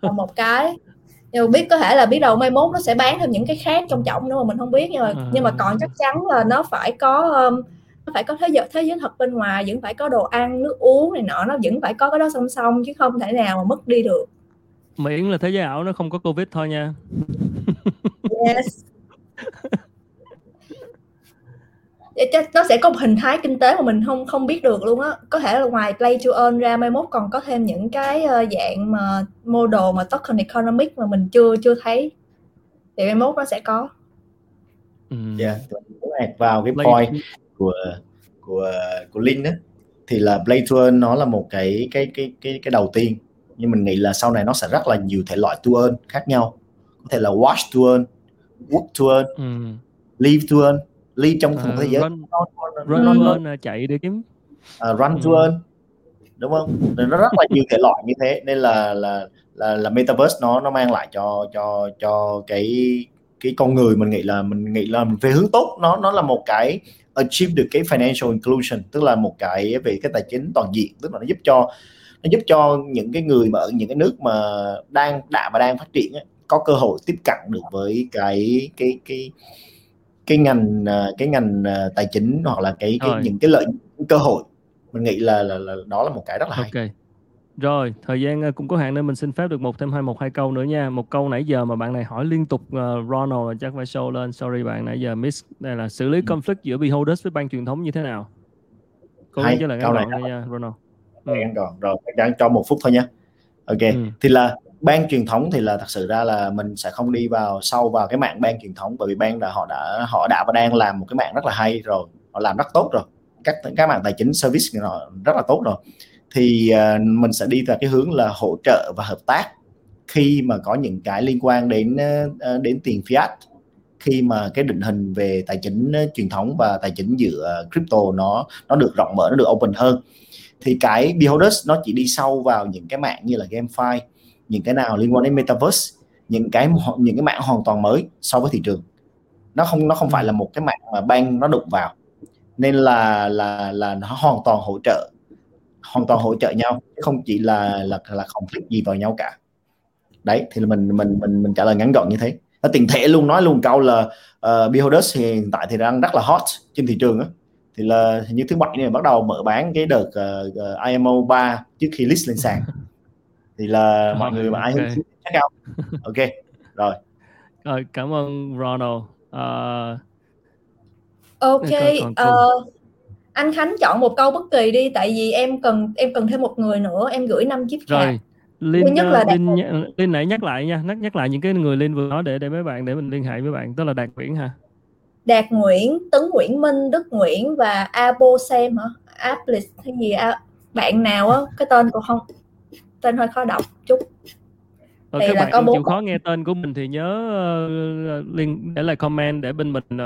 Còn một cái nhưng biết có thể là biết đầu mai mốt nó sẽ bán thêm những cái khác trong trọng nữa mà mình không biết. Nhưng mà à. nhưng mà còn chắc chắn là nó phải có um, nó phải có thế giới thế giới thật bên ngoài vẫn phải có đồ ăn nước uống này nọ nó vẫn phải có cái đó song song chứ không thể nào mà mất đi được. Miễn là thế giới ảo nó không có covid thôi nha. Yes [laughs] nó sẽ có một hình thái kinh tế mà mình không không biết được luôn á. Có thể là ngoài play to earn ra mai mốt còn có thêm những cái uh, dạng mà model mà token economic mà mình chưa chưa thấy. Thì mai mốt nó sẽ có. Dạ yeah, vào cái point của của của Linh á thì là play to earn nó là một cái cái cái cái cái đầu tiên. Nhưng mình nghĩ là sau này nó sẽ rất là nhiều thể loại to earn khác nhau. Có thể là watch to earn work to earn ừ. live to earn ly trong à, thế giới. run, run, run, run, run chạy để kiếm. Uh, run to earn. Đúng không? Nó rất là nhiều thể loại như thế. Nên là là là là metaverse nó nó mang lại cho cho cho cái cái con người mình nghĩ là mình nghĩ là về hướng tốt. Nó nó là một cái achieve được cái financial inclusion tức là một cái về cái tài chính toàn diện. Tức là nó giúp cho nó giúp cho những cái người mà ở những cái nước mà đang đã và đang phát triển ấy, có cơ hội tiếp cận được với cái cái cái cái ngành ờ, cái ngành ờ, tài chính hoặc là cái, cái những cái lợi cơ hội mình nghĩ là, là, là đó là một cái rất là hay okay. Rồi, thời gian ờ, cũng có hạn nên mình xin phép được một thêm hai một hai câu nữa nha. Một câu nãy giờ mà bạn này hỏi liên tục uh, Ronald là chắc phải show lên. Sorry bạn nãy giờ miss. Đây là xử lý ừ. conflict giữa beholders với ban truyền thống như thế nào? Câu Hay, là câu này nha Ronald. Ừ. Ngắn gọn rồi, đang cho một phút thôi nhé. Ok, ừ. thì là ban truyền thống thì là thật sự ra là mình sẽ không đi vào sâu vào cái mạng ban truyền thống bởi vì ban là họ đã họ đã và đang làm một cái mạng rất là hay rồi, họ làm rất tốt rồi. Các các mạng tài chính service họ rất là tốt rồi. Thì uh, mình sẽ đi vào cái hướng là hỗ trợ và hợp tác khi mà có những cái liên quan đến uh, đến tiền fiat. Khi mà cái định hình về tài chính uh, truyền thống và tài chính giữa crypto nó nó được rộng mở nó được open hơn. Thì cái beholders nó chỉ đi sâu vào những cái mạng như là gamefi những cái nào liên quan đến metaverse những cái những cái mạng hoàn toàn mới so với thị trường. Nó không nó không phải là một cái mạng mà bank nó đụng vào. Nên là là là nó hoàn toàn hỗ trợ hoàn toàn hỗ trợ nhau không chỉ là là là conflict gì vào nhau cả. Đấy thì mình mình mình mình trả lời ngắn gọn như thế. Nó tiền thể luôn nói luôn câu là uh, beholders hiện tại thì đang rất là hot trên thị trường á. Thì là như thứ bảy này bắt đầu mở bán cái đợt uh, uh, IMO 3 trước khi list lên sàn [laughs] thì là mọi người mà ai okay. hứng check out. [laughs] Ok rồi. Rồi cảm ơn Ronald. Uh, ok uh, anh Khánh chọn một câu bất kỳ đi tại vì em cần em cần thêm một người nữa em gửi năm chiếc rồi Linh, Thứ nhất là Linh, Linh nãy nhắc lại nha nhắc nhắc lại những cái người Linh vừa nói để để mấy bạn để mình liên hệ với bạn tức là Đạt Nguyễn hả? Đạt Nguyễn Tấn Nguyễn Minh Đức Nguyễn và Abo Sam hả? Aplis hay gì à, bạn nào á? Cái tên của không tên hơi khó đọc chút. Ờ, thì các bạn có chịu khó nghe tên của mình thì nhớ uh, liên để lại comment để bên mình uh,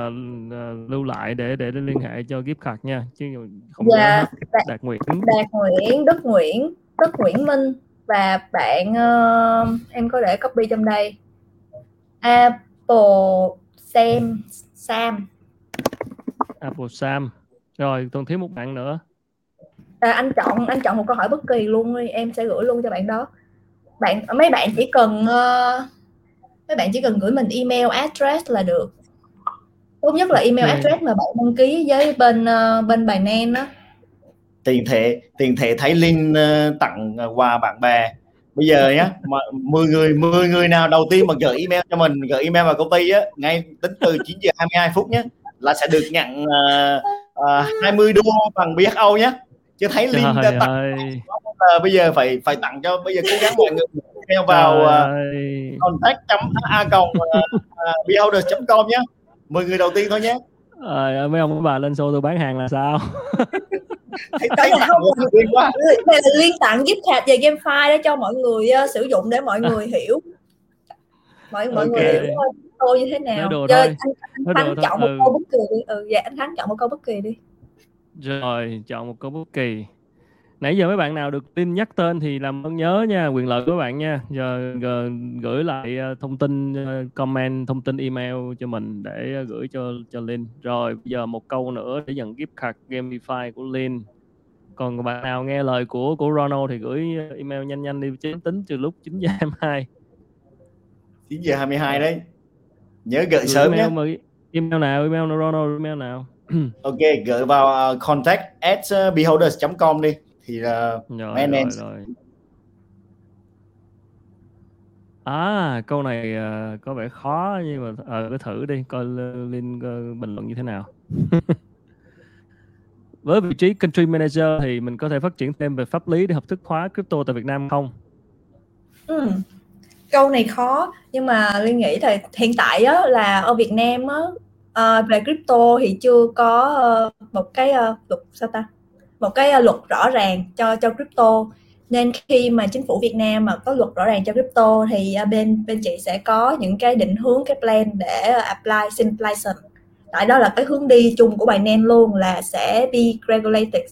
uh, lưu lại để để, để liên hệ cho gift card nha chứ không dạ, Đạt, Đạt Nguyễn. Đạt Nguyễn Đức Nguyễn Đức Nguyễn Minh và bạn uh, em có để copy trong đây. Apple Sam Sam. Apple Sam. Rồi còn thiếu một bạn nữa à, anh chọn anh chọn một câu hỏi bất kỳ luôn đi em sẽ gửi luôn cho bạn đó. Bạn mấy bạn chỉ cần uh, mấy bạn chỉ cần gửi mình email address là được. Tốt nhất là email address mà bạn đăng ký với bên uh, bên bài nen á. Tiền thể tiền thể thấy link uh, tặng quà bạn bè. Bây giờ nhá mà 10 người 10 người nào đầu tiên mà gửi email cho mình gửi email vào công ty á ngay tính từ 9 giờ 22 phút nhé là sẽ được nhận uh, uh, 20 đô bằng BSO nhé chứ thấy link Trời tặng ơi. Bây giờ phải phải tặng cho bây giờ cố gắng mọi người theo vào uh, contact chấm a cộng uh, beholder com nhé. 10 người đầu tiên thôi nhé. À, mấy ông bà lên show tôi bán hàng là sao? [laughs] Thấy, thấy là không liên quá đây là liên tặng gift card về GameFi để cho mọi người uh, sử dụng để mọi người hiểu. Mọi mọi okay. người hiểu thôi. Tôi như thế nào? Đồ Chơi, anh, anh Khánh chọn một ừ. câu bất kỳ đi. Ừ dạ anh Khánh chọn một câu bất kỳ đi rồi chọn một câu bất kỳ. Nãy giờ mấy bạn nào được tin nhắc tên thì làm ơn nhớ nha quyền lợi của các bạn nha. Giờ gửi lại ờ, thông tin ờ, comment thông tin email cho mình để ờ, gửi cho cho Linh rồi bây giờ một câu nữa để nhận gift card Gamify của Linh còn bạn nào nghe lời của của Ronald thì gửi email nhanh nhanh đi chứ tính từ lúc 9 giờ 22 9 giờ 22 đấy. Nhớ gửi Gửi sớm email nhé mà email nào email nào Ronald email nào [clears throat] ok gửi vào uh, contact at uh, beholders.com đi thì là uh, rồi, rồi, rồi. À, câu này uh, có vẻ khó nhưng mà uh, cứ thử đi coi Linh uh, bình luận như thế nào. [laughs] Với vị trí country manager thì mình có thể phát triển thêm về pháp lý để hợp thức hóa crypto tại Việt Nam không? Ừ. Câu này khó nhưng mà Linh nghĩ thì hiện tại á, là ở Việt Nam á, uh, về crypto thì chưa có uh, một cái uh, luật sao ta? Một cái uh, luật rõ ràng cho cho crypto. Nên khi mà chính phủ Việt Nam mà có luật rõ ràng cho crypto thì uh, bên bên chị sẽ có những cái định hướng cái plan để uh, apply simplification tại đó là cái hướng đi chung của bài Binance luôn là sẽ be regulated.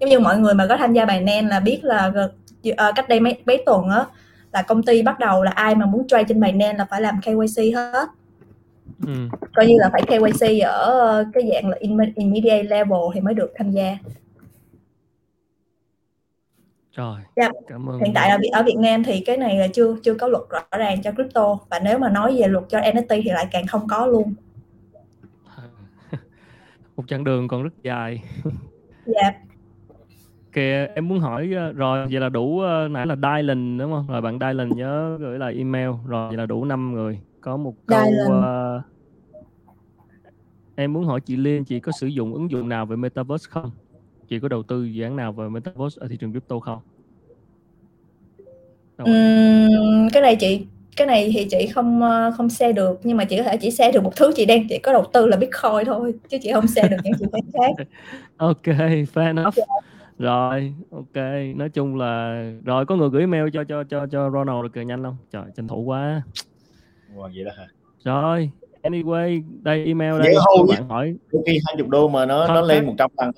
Giống như mọi người mà có tham gia bài Binance là biết là uh, cách đây mấy mấy tuần á là công ty bắt đầu là ai mà muốn trade trên bài Binance là phải làm KYC hết ừ. coi như là phải KYC ở ờ, cái dạng là immediate level thì mới được tham gia. Rồi dạ. cảm ơn hiện tại là ở Việt Nam thì cái này là chưa chưa có luật rõ ràng cho crypto. Và nếu mà nói về luật cho NFT thì lại càng không có luôn. [laughs] Một chặng đường còn rất dài. Dạ. Kìa em muốn hỏi ờ, rồi vậy là đủ ờ, nãy là Dylan đúng không? Rồi bạn Dylan nhớ gửi lại email. Rồi vậy là đủ 5 người có một câu uh, em muốn hỏi chị Liên chị có sử dụng ứng dụng nào về Metaverse không? Chị có đầu tư dự án nào về Metaverse ở thị trường crypto không? Uhm, cái này chị cái này thì chị không không share được nhưng mà chị có thể chỉ share được một thứ chị đang chị có đầu tư là Bitcoin thôi chứ chị không share được những án khác. [laughs] Ok fair enough. Yeah rồi ok nói chung là rồi có người gửi email cho cho cho cho Ronald được kìa nhanh không trời tranh thủ quá wow, vậy đó hả? Rồi anyway đây email đây bạn hỏi. Khi 20 đô mà nó contact. nó lên 100 lần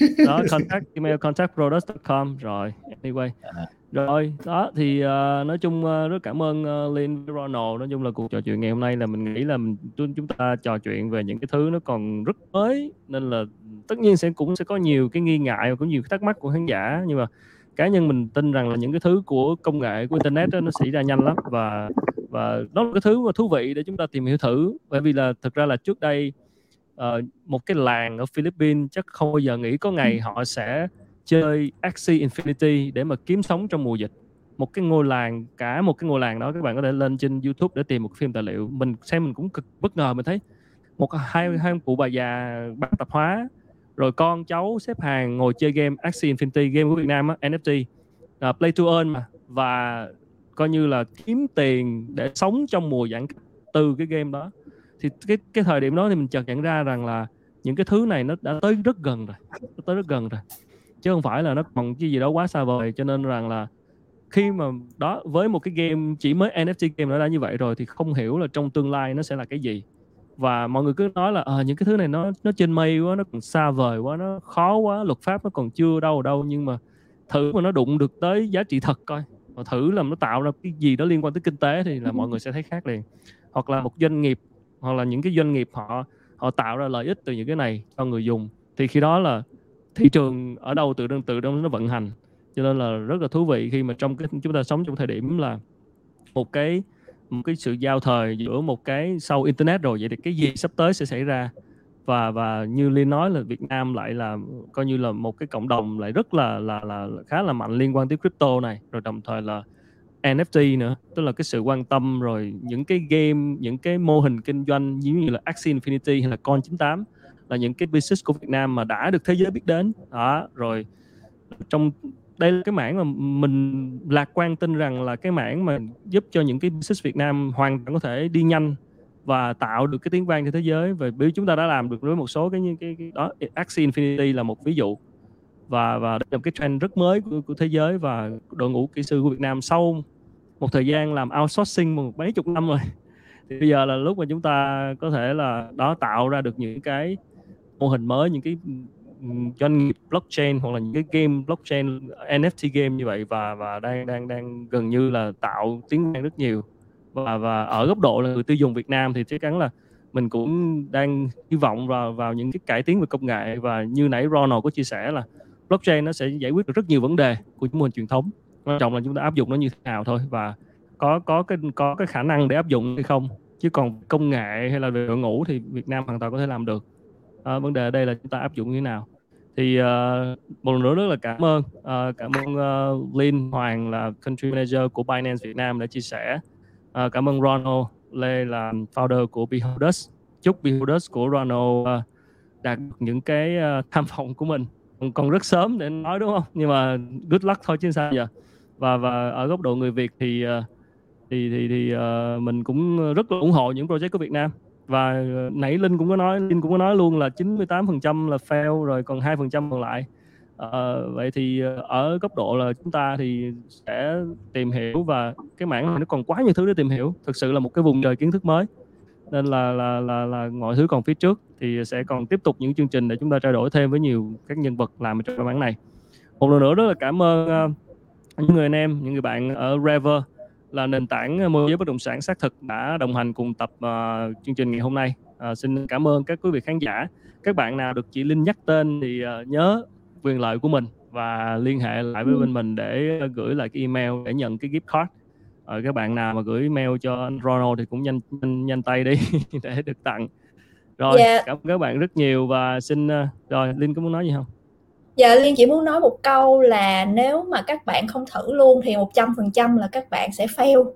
[laughs] đó contact email contact products.com rồi anyway. À. rồi đó thì uh, nói chung uh, rất cảm ơn uh, Lin với Ronald. Nói chung là cuộc trò chuyện ngày hôm nay là mình nghĩ là mình chúng ta trò chuyện về những cái thứ nó còn rất mới nên là tất nhiên sẽ cũng sẽ có nhiều cái nghi ngại và cũng nhiều thắc mắc của khán giả. Nhưng mà cá nhân mình tin rằng là những cái thứ của công nghệ của internet đó, nó xảy ra nhanh lắm. Và và đó là cái thứ mà thú vị để chúng ta tìm hiểu thử. Bởi vì là thực ra là trước đây uh, một cái làng ở Philippines chắc không bao giờ nghĩ có ngày họ sẽ chơi Axie Infinity để mà kiếm sống trong mùa dịch. Một cái ngôi làng cả một cái ngôi làng đó các bạn có thể lên trên YouTube để tìm một phim tài liệu. Mình xem mình cũng cực bất ngờ mình thấy một hai hai cụ bà già bán tạp hóa rồi con cháu xếp hàng ngồi chơi game Axie Infinity game của Việt Nam á, NFT uh, play to earn mà. Và coi như là kiếm tiền để sống trong mùa giãn cách từ cái game đó. Thì cái cái thời điểm đó thì mình chợt nhận ra rằng là những cái thứ này nó đã tới rất gần rồi nó tới rất gần rồi. Chứ không phải là nó còn cái gì đó quá xa vời cho nên rằng là khi mà đó với một cái game chỉ mới NFT game nó đã như vậy rồi thì không hiểu là trong tương lai nó sẽ là cái gì. Và mọi người cứ nói là à, những cái thứ này nó nó trên mây quá nó còn xa vời quá nó khó quá luật pháp nó còn chưa đâu đâu nhưng mà thử mà nó đụng được tới giá trị thật coi và thử làm nó tạo ra cái gì đó liên quan tới kinh tế thì là mọi người sẽ thấy khác liền. Hoặc là một doanh nghiệp hoặc là những cái doanh nghiệp họ họ tạo ra lợi ích từ những cái này cho người dùng. Thì khi đó là thị trường ở đâu tự động tự động nó vận hành. Cho nên là rất là thú vị khi mà trong cái chúng ta sống trong thời điểm là một cái một cái sự giao thời giữa một cái sau internet rồi. Vậy thì cái gì sắp tới sẽ xảy ra và và như liên nói là Việt Nam lại là coi như là một cái cộng đồng lại rất là là là khá là mạnh liên quan tới crypto này, rồi đồng thời là NFT nữa. Tức là cái sự quan tâm rồi những cái game, những cái mô hình kinh doanh giống như là Axie Infinity hay là Con 98 là những cái business của Việt Nam mà đã được thế giới biết đến. Đó, rồi trong, đây là cái mảng mà mình lạc quan tin rằng là cái mảng mà giúp cho những cái business Việt Nam hoàn toàn có thể đi nhanh và tạo được cái tiếng vang trên thế giới. Và biểu chúng ta đã làm được với một số cái cái, cái đó Axie Infinity là một ví dụ. Và và đây là một cái trend rất mới của, của thế giới và đội ngũ kỹ sư của Việt Nam sau một thời gian làm outsourcing một mấy chục năm rồi. [laughs] Thì bây giờ là lúc mà chúng ta có thể là đó tạo ra được những cái mô hình mới những cái doanh nghiệp blockchain hoặc là những cái game blockchain NFT game như vậy và và đang đang đang gần như là tạo tiếng vang rất nhiều và và ở góc độ là người tiêu dùng Việt Nam thì chắc chắn là mình cũng đang hy vọng vào vào những cái cải tiến về công nghệ. Và như nãy Ronald có chia sẻ là blockchain nó sẽ giải quyết được rất nhiều vấn đề của mô hình truyền thống. Quan trọng là chúng ta áp dụng nó như thế nào thôi. Và có có cái có cái khả năng để áp dụng hay không. Chứ còn công nghệ hay là về đội ngũ thì Việt Nam hoàn toàn có thể làm được. À, vấn đề ở đây là chúng ta áp dụng như thế nào. Thì uh, một lần nữa rất là cảm ơn uh, cảm ơn uh, Lin Hoàng là country manager của Binance Việt Nam đã chia sẻ uh, cảm ơn Ronald Lê là founder của Beholders. Chúc Beholders của Ronald uh, đạt được những cái uh, tham vọng của mình. Còn, còn rất sớm để nói đúng không? Nhưng mà good luck thôi chứ sao giờ? Và và ở góc độ người Việt thì uh, thì thì thì uh, mình cũng rất là ủng hộ những project của Việt Nam. Và nãy Linh cũng có nói Linh cũng có nói luôn là 98% là fail rồi còn 2% còn lại à, vậy thì ờ, ở góc độ là chúng ta thì sẽ tìm hiểu và cái mảng này nó còn quá nhiều thứ để tìm hiểu thực sự là một cái vùng trời kiến thức mới nên là là là là mọi thứ còn phía trước thì sẽ còn tiếp tục những chương trình để chúng ta trao đổi thêm với nhiều các nhân vật làm trong cái mảng này một lần nữa rất là cảm ơn uh, những người anh em những người bạn ở Rever là nền tảng môi giới bất động sản xác thực đã đồng hành cùng tập uh, chương trình ngày hôm nay. Uh, xin cảm ơn các quý vị khán giả. Các bạn nào được chị Linh nhắc tên thì uh, nhớ quyền lợi của mình và liên hệ lại với bên mình để gửi lại cái email để nhận cái gift card. Uh, các bạn nào mà gửi email cho anh Ronald thì cũng nhanh nhanh, nhanh tay đi [laughs] để được tặng. Rồi. Dạ. cảm ơn các bạn rất nhiều và xin uh, rồi Linh có muốn nói gì không? Dạ Liên chỉ muốn nói một câu là nếu mà các bạn không thử luôn thì 100% là các bạn sẽ fail.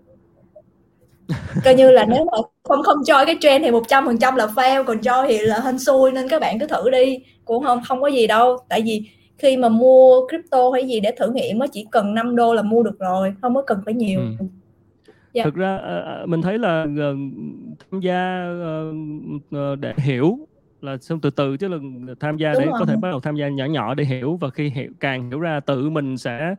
Coi như là nếu mà không không cho cái trend thì 100% là fail, còn cho thì là hên xui nên các bạn cứ thử đi, cũng không không có gì đâu. Tại vì khi mà mua crypto hay gì để thử nghiệm nó chỉ cần 5 đô là mua được rồi, không có cần phải nhiều. Ừ. Yeah. Thực ra mình thấy là uh, tham gia để hiểu là xong từ từ chứ là tham gia Đúng để rồi. có thể bắt đầu tham gia nhỏ nhỏ để hiểu và khi hiểu càng hiểu ra tự mình sẽ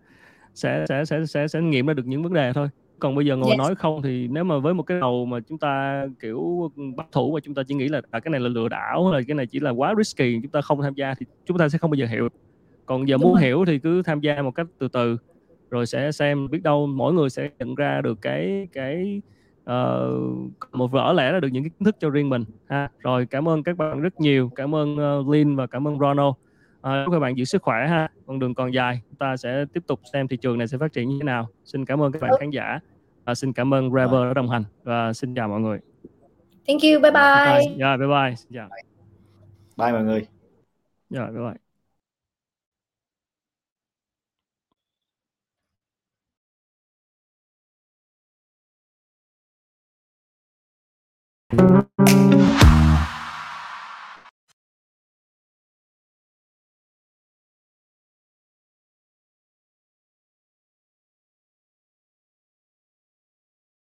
sẽ sẽ sẽ sẽ sẽ nghiệm ra được những vấn đề thôi còn bây giờ ngồi yes. nói không thì nếu mà với một cái đầu mà chúng ta kiểu bắt thủ và chúng ta chỉ nghĩ là à, cái này là lừa đảo hay là cái này chỉ là quá risky chúng ta không tham gia thì chúng ta sẽ không bao giờ hiểu còn giờ Đúng muốn rồi. hiểu thì cứ tham gia một cách từ từ rồi sẽ xem biết đâu mỗi người sẽ nhận ra được cái cái uh, một vở lẽ là được những cái kiến thức cho riêng mình ha rồi cảm ơn các bạn rất nhiều cảm ơn uh, Lin và cảm ơn Ronald uh, các bạn giữ sức khỏe ha. Con đường còn dài chúng ta sẽ tiếp tục xem thị trường này sẽ phát triển như thế nào. Xin cảm ơn các bạn khán giả và xin cảm ơn Rever đã đồng hành. Và xin chào mọi người. Thank you bye bye bye. bye, yeah, bye, bye. Xin chào. bye mọi người. Yeah, bye bye.